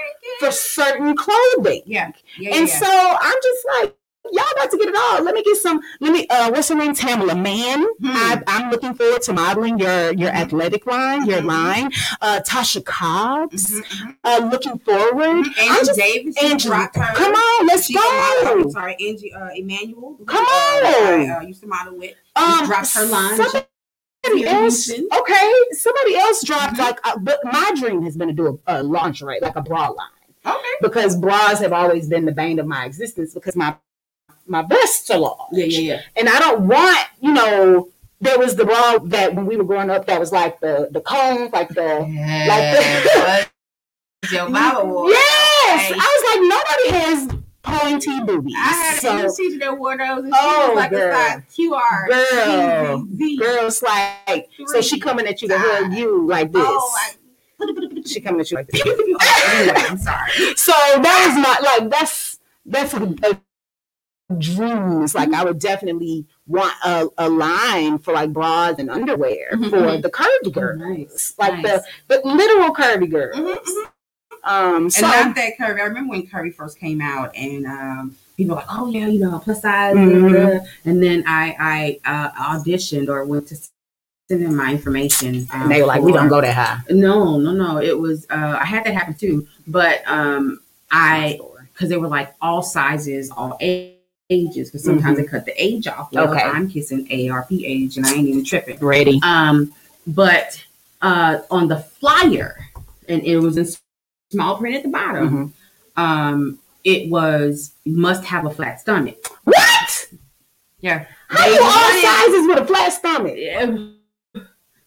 C: for certain clothing.
B: Yeah, yeah,
C: And
B: yeah.
C: so I'm just like, y'all about to get it all. Let me get some. Let me. Uh, what's her name? Tamela Mann.
B: Hmm.
C: I, I'm looking forward to modeling your your
B: Mhm.
C: athletic line, your
B: Mhm.
C: line. Uh, Tasha Cobbs.
B: Mhm, mhm.
C: Uh, looking forward.
B: Mhm. Angie
C: just
B: Davis,
C: Angie. Come on, let's
B: She
C: go.
B: I'm sorry, Angie uh, Emmanuel.
C: Come
B: uh,
C: on.
B: I uh, used to model with.
C: Um,
B: dropped her line.
C: Somebody somebody else, okay, somebody else dropped like, uh, but my dream has been to do a, a lingerie, like a bra line,
B: Okay.
C: because bras have always been the bane of my existence because my my breasts are large.
B: Yeah, yeah, yeah.
C: and I don't want, you know, there was the bra that when we were growing up that was like the the cones, like the
B: Like your mama wore.
C: yes. I was like, nobody has pointy boobies.
B: I had
C: so,
B: English teacher that wore those, and she
C: Oh,
B: was like
C: girl.
B: a size QR.
C: Girl. Girls like, so she coming at you to hug you like oh, this.
B: Oh, like,
C: she coming at you like this.
B: anyway, I'm sorry.
C: So that was my like that's that's a, a dream. It's like I would definitely want a, a line for like bras and underwear
B: Mhm,
C: for
B: mhm.
C: the curvy girls,
B: nice,
C: like
B: nice.
C: the the literal curvy girls.
B: Mhm, mhm.
C: Um,
B: And not that curvy. I remember when curvy first came out, and um, people were like, "Oh yeah, you know, plus size."
C: Mhm.
B: blah. And then I I uh, auditioned or went to send in my information. Um,
C: and they were like, we don't go that high.
B: No, no, no. It was uh, I had that happen too, but um, I because they were like all sizes, all a- ages. Because sometimes they cut the age off. Well,
C: Mm-hmm. Okay.
B: I'm kissing ARP age, and I ain't even tripping.
C: ready.
B: Um, but uh, on the flyer, and it was in small print at the bottom.
C: Mhm.
B: Um, it was must have a flat stomach.
C: What?
B: Yeah,
C: How
B: They
C: you all sizes with a flat stomach?
B: yeah.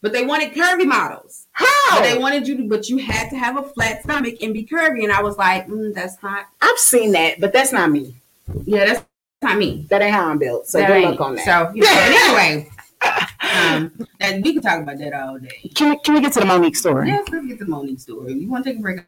B: But they wanted curvy models.
C: How?
B: But they wanted you to, but you had to have a flat stomach and be curvy. And I was like, mm, that's not,
C: I've seen that, but that's not me.
B: yeah, that's not me.
C: That ain't how I'm built. So
B: That
C: good
B: ain't-
C: luck on that.
B: So, you know, but anyway, um, and we can talk about that all day.
C: can we can we get to the Mo'Nique story?
B: Yes, let's get to Mo'Nique story. You want to take a break?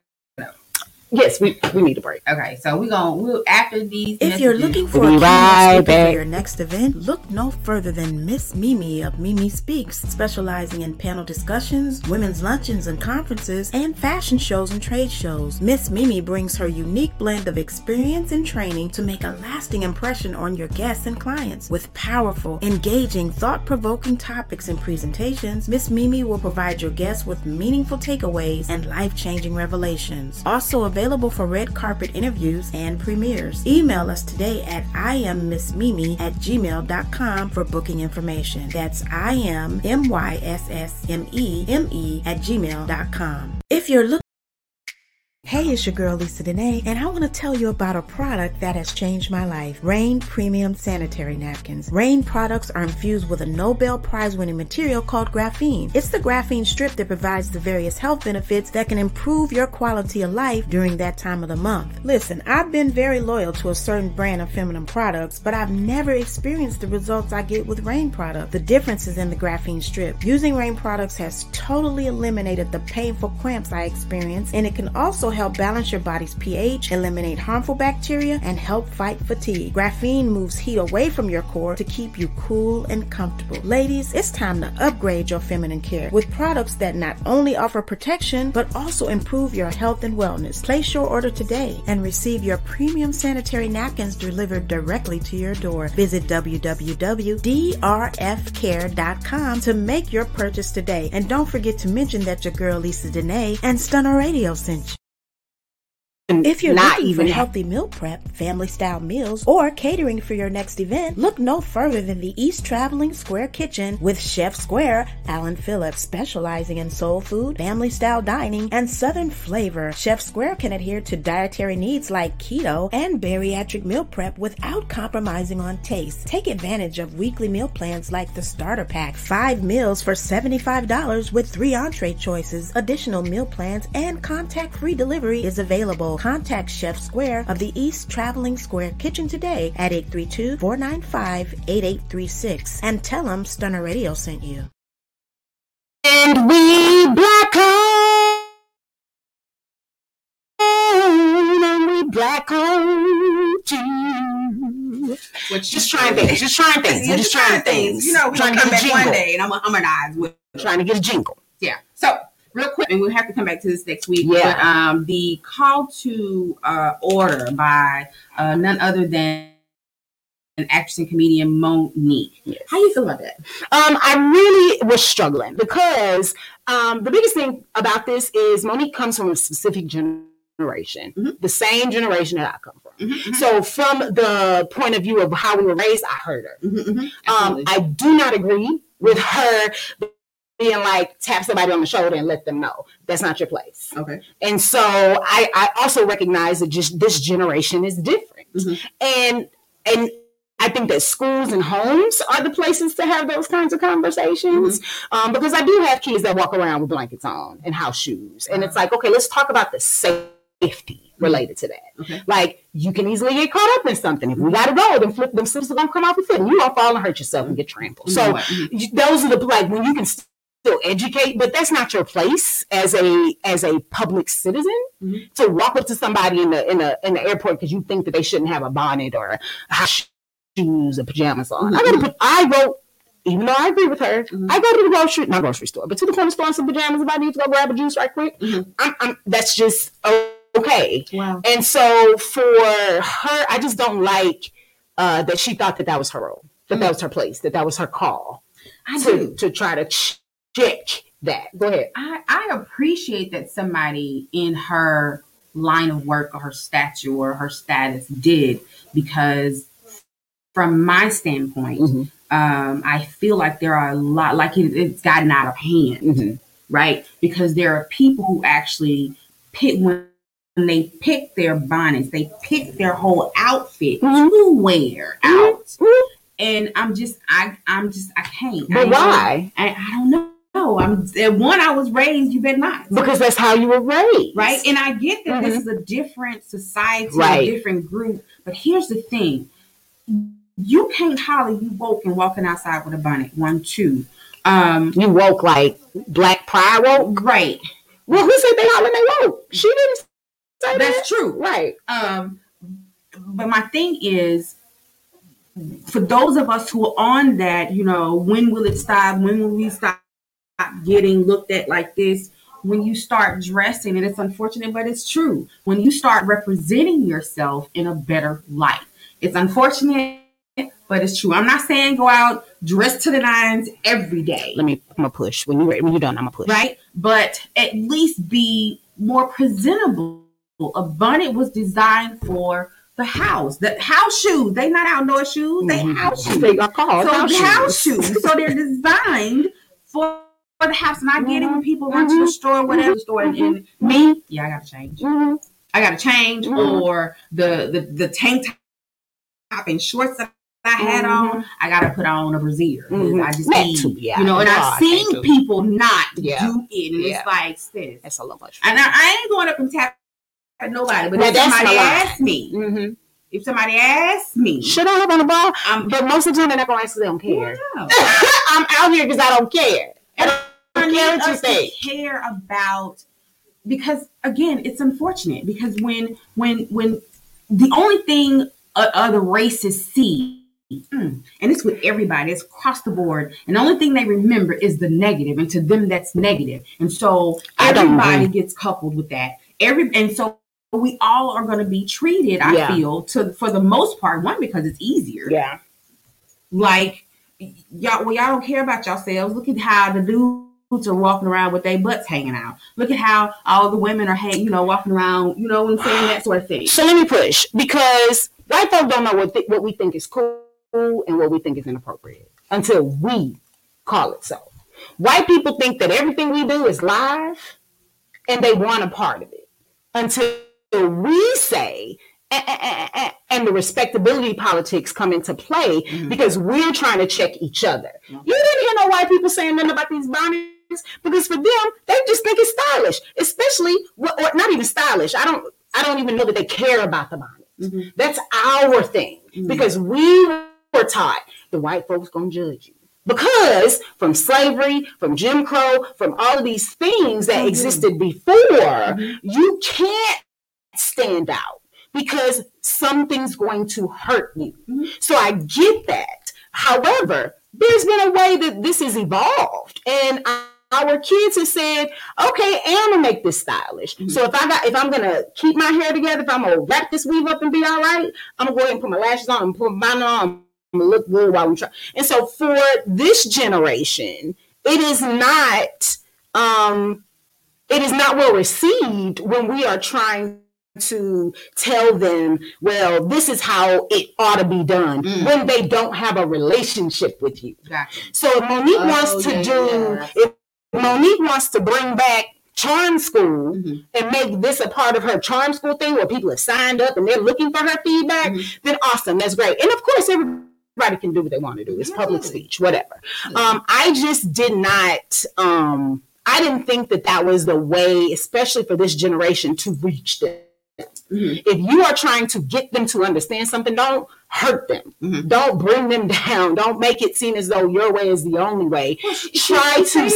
C: Yes, we we need a break.
B: Okay, so we're going to, we'll, after these.
A: If you're looking for
C: We'll
A: a keynote
C: right
A: speaker
C: back.
A: for your next event, look no further than Miss Mimi of Mimi Speaks, specializing in panel discussions, women's luncheons and conferences, and fashion shows and trade shows. Miss Mimi brings her unique blend of experience and training to make a lasting impression on your guests and clients. With powerful, engaging, thought-provoking topics and presentations, Miss Mimi will provide your guests with meaningful takeaways and life-changing revelations. Also available for red carpet interviews and premieres. Email us today at iambmissmimi at gmail.com for booking information. That's I am M Y S S M E M E at gmail.com. If you're looking Hey, it's your girl Lisa Dene, and I want to tell you about a product that has changed my life Rain Premium Sanitary Napkins. Rain products are infused with a Nobel Prize winning material called graphene. It's the graphene strip that provides the various health benefits that can improve your quality of life during that time of the month. Listen, I've been very loyal to a certain brand of feminine products, but I've never experienced the results I get with Rain products. The difference is in the graphene strip. Using Rain products has totally eliminated the painful cramps I experience, and it can also help balance your body's pH, eliminate harmful bacteria, and help fight fatigue. Graphene moves heat away from your core to keep you cool and comfortable. Ladies, it's time to upgrade your feminine care with products that not only offer protection, but also improve your health and wellness. Place your order today and receive your premium sanitary napkins delivered directly to your door. Visit www.drfcare.com to make your purchase today. And don't forget to mention that your girl Lisa Dene and Stunner Radio sent you. If you're
C: not
A: looking
C: even
A: for healthy meal prep, family style meals, or catering for your next event, look no further than the East Traveling Square Kitchen with Chef Square, Alan Phillips, specializing in soul food, family style dining, and southern flavor. Chef Square can adhere to dietary needs like keto and bariatric meal prep without compromising on taste. Take advantage of weekly meal plans like the starter pack, five meals for $75 with three entree choices. Additional meal plans and contact free delivery is available. Contact Chef Square of the East Traveling Square Kitchen today at 832 495 8836 and tell them Stunner Radio sent you.
C: And we black on, and we black on too.
B: What
C: Just trying things, just trying things,
B: Yeah,
C: just trying things.
B: You know, we're
C: trying
B: gonna come
C: get
B: back
C: a
B: one
C: jingle.
B: day and I'm gonna harmonize with
C: Trying to get a jingle.
B: yeah. So real quick, and we'll have to come back to this next week.
C: Yeah.
B: But um, the call to uh, order by uh, none other than an actress and comedian Mo'Nique.
C: Yes.
B: How you feel about that?
C: Um, I really was struggling because um, the biggest thing about this is Mo'Nique comes from a specific generation,
B: Mhm.
C: the same generation that I come from.
B: Mhm,
C: So, from the point of view of how we were raised, I heard her.
B: mhm, mhm,
C: Um. I do not agree with her and like tap somebody on the shoulder and let them know that's not your place.
B: Okay.
C: And so I, I also recognize that just this generation is different.
B: Mhm.
C: And and I think that schools and homes are the places to have those kinds of conversations. Um, because I do have kids that walk around with blankets on and house shoes. And it's like, okay, let's talk about the safety related to that.
B: Okay.
C: Like you can easily get caught up in something. If we gotta go, then flip them sisters are gonna come off your foot and you gonna fall and hurt yourself and get trampled. So
B: what? Mhm.
C: those are the like when you can still educate, but that's not your place as a as a public citizen
B: Mhm.
C: to walk up to somebody in the in the in the airport because you think that they shouldn't have a bonnet or shoes or pajamas on. I gotta put I wrote. Even though I agree with her,
B: Mhm.
C: I go to the grocery, not grocery store, but to the corner store in some pajamas if I need to go grab a juice right quick.
B: Mhm.
C: I'm, I'm, that's just okay.
B: Wow.
C: And so for her, I just don't like uh, that she thought that that was her role, that that was her place, that that was her call
B: I
C: to,
B: do.
C: to try to ch- check that. Go ahead.
B: I, I appreciate that somebody in her line of work or her stature or her status did because from my standpoint
C: Mhm.
B: um, i feel like there are a lot like it, it's gotten out of hand
C: Mhm.
B: right because there are people who actually pick when they pick their bonnets they pick their whole outfit
C: Mhm.
B: to wear
C: Mhm.
B: out and i'm just i i'm just i can't
C: But
B: ain't
C: why?
B: I, I don't know. I'm at one. I was raised. You bet not.
C: Because that's how you were raised.
B: Right. And I get that this
C: Mhm.
B: is a different society,
C: Right.
B: a different group. But here's the thing: you can't holler. You woke and walking outside with a bonnet. One, two. Um.
C: You woke like Black Pride woke.
B: Great.
C: Well, who said they holler they woke? She didn't say that.
B: That's true.
C: Right.
B: Um. But my thing is, for those of us who are on that, you know, when will it stop? When will we stop getting looked at like this? When you start dressing, and it's unfortunate, but it's true. When you start representing yourself in a better light, it's unfortunate, but it's true. I'm not saying go out dressed to the nines every day
C: Let me. I'm gonna push. When you when you're done, I'm gonna push.
B: right? But at least be more presentable. A bonnet was designed for the house. The house shoes, they not outdoor shoes, they
C: Mhm.
B: house shoes.
C: They are called
B: so
C: house
B: house
C: shoes.
B: shoes. So they're designed for, for the house. And I get it when people run to the
C: Mhm.
B: store, whatever store, and, and
C: Me.
B: yeah, I gotta change.
C: Mhm.
B: I gotta change, or the, the the tank top and shorts that I had on, I gotta put on a brassiere. I just need,
C: too, yeah.
B: you know. And
C: Oh, I
B: I've seen
C: do it.
B: people not
C: Yeah.
B: do it, and
C: Yeah.
B: it's like, sis,
C: That's a little much.
B: and I, I ain't going up and tap at nobody, but
C: Now,
B: if somebody asks me,
C: Mm-hmm.
B: if somebody asks me,
C: Should I have on the ball?
B: I'm
C: But most of the time, they're not gonna ask. 'cause They don't care.
B: no.
C: I'm out here because I don't care. Don't
B: I need
C: care
B: us to care about because again, it's unfortunate because when when when the only thing other races see. mm, and it's with everybody, it's across the board. And the only thing they remember is the negative, and to them, that's. And so everybody gets coupled with that. Every and so we all are going to be treated. I
C: Yeah.
B: feel to for the most part, one because it's easier
C: Yeah.
B: like y'all well y'all don't care about yourselves look at how the are walking around with their butts hanging out look at how all the women are hang, you know walking around you know what i'm saying that sort of thing
C: So let me push because white folk don't know what th- what we think is cool and what we think is inappropriate until we call it so. White people think that everything we do is live, and they want a part of it until we say. "Eh, eh, eh, eh," And the respectability politics come into play
B: Mhm.
C: because we're trying to check each other.
B: Mhm.
C: You didn't hear no white people saying nothing about these bonnets because for them, they just think it's stylish, especially or not even stylish. I don't, I don't even know that they care about the bonnet.
B: Mhm.
C: That's our thing
B: Mhm.
C: because we were taught the white folks gonna judge you. Because from slavery, from Jim Crow, from all of these things that
B: Mhm.
C: existed before,
B: Mhm.
C: you can't stand out because something's going to hurt you.
B: Mhm.
C: So I get that. However, there's been a way that this has evolved, and our kids have said, "Okay, and I'm gonna make this stylish."
B: Mhm.
C: So if I got, if I'm gonna keep my hair together, if I'm gonna wrap this weave up and be all right, I'm gonna go ahead and put my lashes on and put mine on. I'm gonna look good while I'm trying. And so for this generation, it is not, um, it is not well received when we are trying to tell them, well, this is how it ought to be done
B: Mm.
C: when they don't have a relationship with you.
B: Gotcha.
C: So if Mo'Nique
B: Oh,
C: wants to
B: yeah,
C: do,
B: yeah.
C: if Mo'Nique wants to bring back charm school
B: Mhm.
C: and make this a part of her charm school thing where people have signed up and they're looking for her feedback,
B: Mhm.
C: then awesome. That's great. And of course, everybody can do what they want to do. It's public speech, whatever. Um, I just did not. Um, I didn't think that that was the way, especially for this generation, to reach them.
B: Mhm.
C: If you are trying to get them to understand something, don't hurt them.
B: Mhm.
C: Don't bring them down. Don't make it seem as though your way is the only way. Try to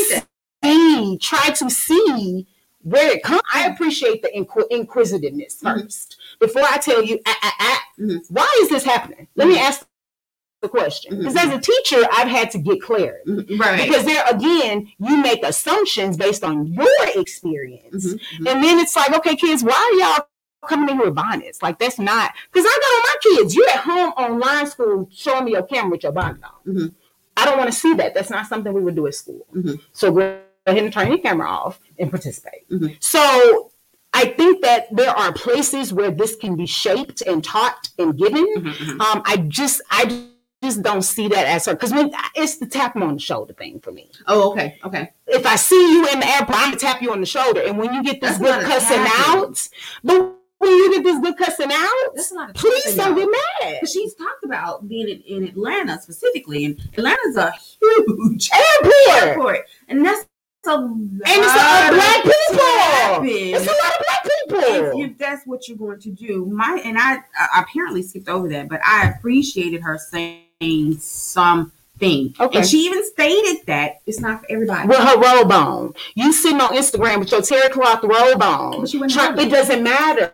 C: try to see where it comes. I appreciate the inqu- inquisitiveness 1st Before I tell you, ah, ah, ah,
B: Mhm.
C: why is this happening? Let me ask the question. Because as a teacher, I've had to get clarity.
B: Mhm. Right.
C: Because there again, you make assumptions based on your experience.
B: Mhm. Mhm.
C: And then it's like, okay, kids, why are y'all coming in here with bonnets? Like that's not because I got on my kids. You're at home online school showing me your camera with your bonnet on.
B: Mhm.
C: I don't want to see that. That's not something we would do at school.
B: Mhm.
C: So ahead and turn your camera off and participate.
B: Mhm.
C: So I think that there are places where this can be shaped and taught and given.
B: Mhm. Mhm.
C: Um, I just I just don't see that as her because it's the tap on the shoulder thing for me
B: Oh, okay. Okay.
C: if I see you in the airport, I'm gonna tap you on the shoulder. And when you get this
B: That's
C: good cussing out, but when you get this good cussing out,
B: That's not a
C: please don't get mad.
B: She's talked about being in, in Atlanta specifically, and Atlanta's a huge
C: Airport,
B: airport, and that's a lot
C: and it's a lot of black people. It's a lot of black
B: if,
C: people.
B: if that's what you're going to do, my and I, I apparently skipped over that, but I appreciated her saying something.
C: Okay.
B: And she even stated that it's not for everybody.
C: With her robe on, you sitting on Instagram with your terry cloth robe on.
B: But she
C: Try- it doesn't matter.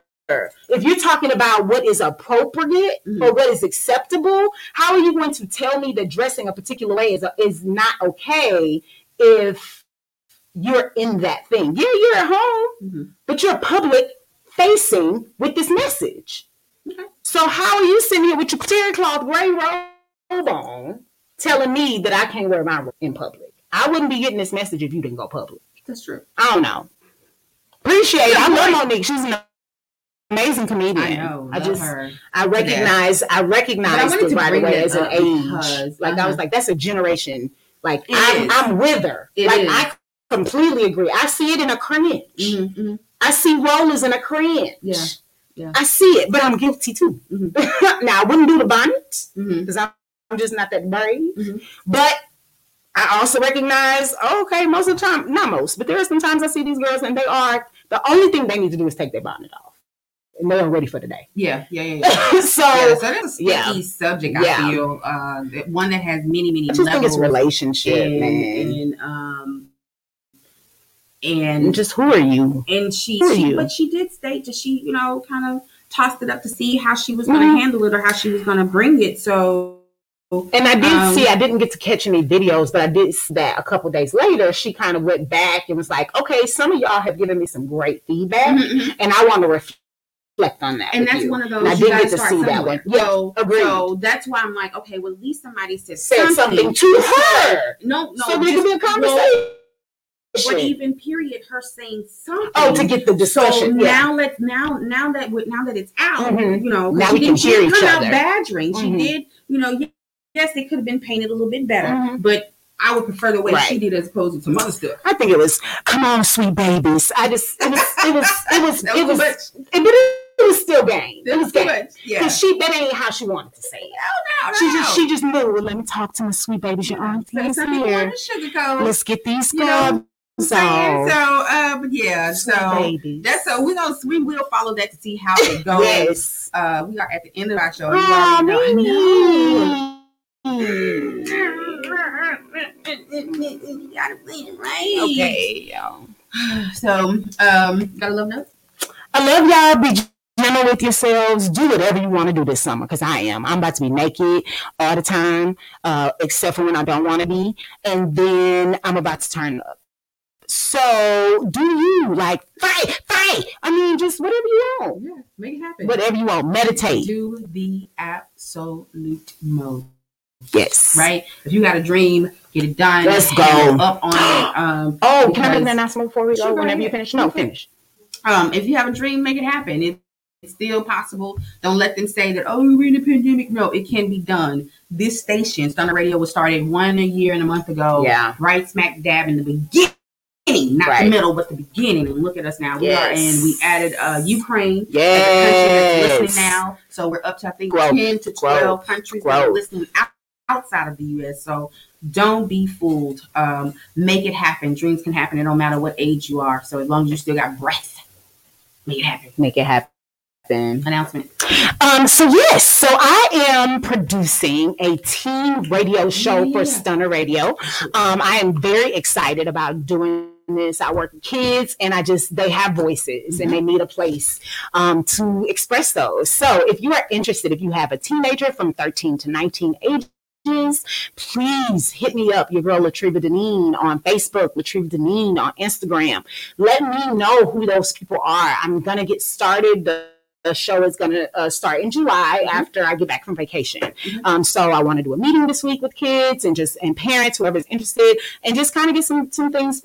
C: If you're talking about what is appropriate
B: Mhm.
C: or what is acceptable, how are you going to tell me that dressing a particular way is, is not okay if you're in that thing? Yeah, you're at home,
B: Mhm.
C: but you're public facing with this message.
B: Okay.
C: So how are you sitting here with your terry cloth gray robe on telling me that I can't wear my robe in public? I wouldn't be getting this message if you didn't go public.
B: That's true.
C: I don't know. Appreciate it. I love. Mo'Nique. She's an amazing comedian.
B: I know.
C: I just
B: her.
C: I recognize I
B: I
C: recognize it right away as an age.
B: because,
C: like I
B: uh-huh.
C: was like, that's a generation. Like
B: It
C: I'm
B: is.
C: I'm with her.
B: It
C: like
B: is.
C: I completely agree. I see it in a cringe.
B: Mhm, mhm.
C: I see rollers in a cringe.
B: Yeah, yeah.
C: I see it, but I'm guilty too.
B: Mhm.
C: now I wouldn't do the bonnet because I'm I'm just not that brave.
B: Mhm.
C: But I also recognize, oh, okay, most of the time, not most, but there are some times I see these girls and they are the only thing they need to do is take their bonnet off. And they're ready for the day.
B: Yeah, yeah, yeah, yeah.
C: so
B: yeah, so that's a
C: yeah.
B: subject.
C: Yeah.
B: I feel uh, one that has many, many
C: I just think it's relationship,
B: and,
C: man.
B: and um,
C: And just who are you?
B: and she, she
C: you?
B: but she did state that she, you know, kind of tossed it up to see how she was going to
C: Mhm.
B: handle it or how she was going to bring it. So
C: And I did
B: Um,
C: see, I didn't get to catch any videos, but I did see that a couple days later, she kind of went back and was like, okay, some of y'all have given me some great feedback,
B: Mhm.
C: and I want to reflect on that.
B: and that's
C: you.
B: one of those
C: And I didn't get to
B: start
C: see that
B: somewhere.
C: one. Yeah,
B: so,
C: agreed.
B: so that's why I'm like, okay, well, at least somebody said,
C: Said something to her.
B: No, no,
C: so there could be a conversation.
B: But even period, her saying something.
C: oh, to get the
B: So
C: discussion. yeah.
B: now let's now now that we- now that it's out,
C: Mhm.
B: you know,
C: Now
B: she
C: we
B: didn't, she
C: hear
B: didn't
C: each
B: come out badgering. She
C: Mhm.
B: did, you know. Yes, it could have been painted a little bit better,
C: Mhm.
B: but I would prefer the way
C: Right.
B: she did as opposed to some other stuff.
C: I think it was, come on, sweet babies. I just, it was, it was, it was, it
B: was
C: it, but it was still game. It was game.
B: much. Yeah.
C: Because she, that ain't how she wanted to say it.
B: no, no,
C: She just, she just knew. Well, let me talk to my sweet babies. Your auntie is here. Let's get these scrubs
B: So, uh, but yeah, so
C: babies.
B: that's so we gonna we will follow that to see how it goes.
C: yes.
B: Uh, we are at the end of our show. You already know.
C: Mimi.
B: You gotta play it right.
C: Okay, y'all.
B: So, um, got a love note.
C: I love y'all. Be gentle with yourselves. Do whatever you want to do this summer because I am. I'm about to be naked all the time, uh, except for when I don't want to be. And then I'm about to turn up. So do you like fight, fight? I mean, just whatever you want.
B: Yeah, make it happen.
C: Whatever you want. Meditate.
B: do the absolute most.
C: Yes.
B: Right? If you got a dream, get it done.
C: Let's go.
B: up on it. Um,
C: Oh, can I make an announcement before we go?
B: go
C: Whenever you finish. No, finish.
B: um, if you have a dream, make it happen. It, it's still possible. Don't let them say that, oh, we're in a pandemic. No, it can be done. This station, Stunner Radio, was started one a year and a month ago.
C: Yeah.
B: Right smack dab in the beginning beginning, not the middle, but the beginning. And look at us now. We are
C: Yes.
B: in. We added uh, Ukraine as a country that's listening now. So we're up to I think
C: Growth,
B: ten to twelve
C: growth,
B: countries that are listening out, outside of the U.S. So don't be fooled. Um, make it happen. Dreams can happen. It don't matter what age you are. So as long as you still got breath, make it happen.
C: Make it happen.
B: Announcement.
C: Um, so yes, so I am producing a teen radio show for Stunner Radio. Um, I am very excited about doing I work with kids and I just they have voices and they need a place um, to express those. So if you are interested, if you have a teenager from 13 to 19 ages, please hit me up, your girl Latriva Deneen on Facebook, Latriva Deneen on Instagram. Let me know who those people are. I'm gonna get started. The the show is going to uh, start in July after I get back from vacation. Um, so I want to do a meeting this week with kids and just and parents, whoever's interested, and just kind of get some some things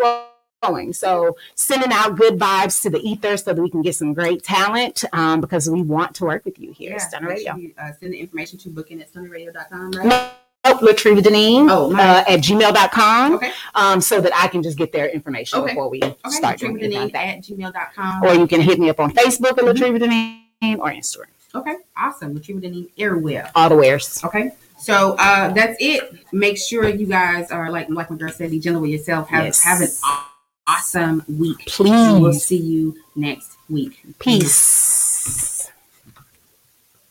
C: going. So sending out good vibes to the ether so that we can get some great talent um, because we want to work with you here at Stunner Radio.
B: you, uh, send the information to booking at stunnerradio.com, right?
C: Nope, Latriva Deneen
B: Oh,
C: uh, at gmail.com
B: Okay.
C: um, so that I can just get their information
B: Okay.
C: before we
B: Okay.
C: start doing anything like
B: at gmail.com.
C: Or you can hit me up on Facebook at
B: Mhm.
C: Latriva Deneen or Instagram.
B: Okay. Awesome. Retrieve Deneen Airwell.
C: All the wares.
B: Okay. So uh, that's it. Make sure you guys are like like my girl said, be gentle with yourself. Have
C: Yes.
B: have an awesome week. Please. We'll see you next week.
C: Peace.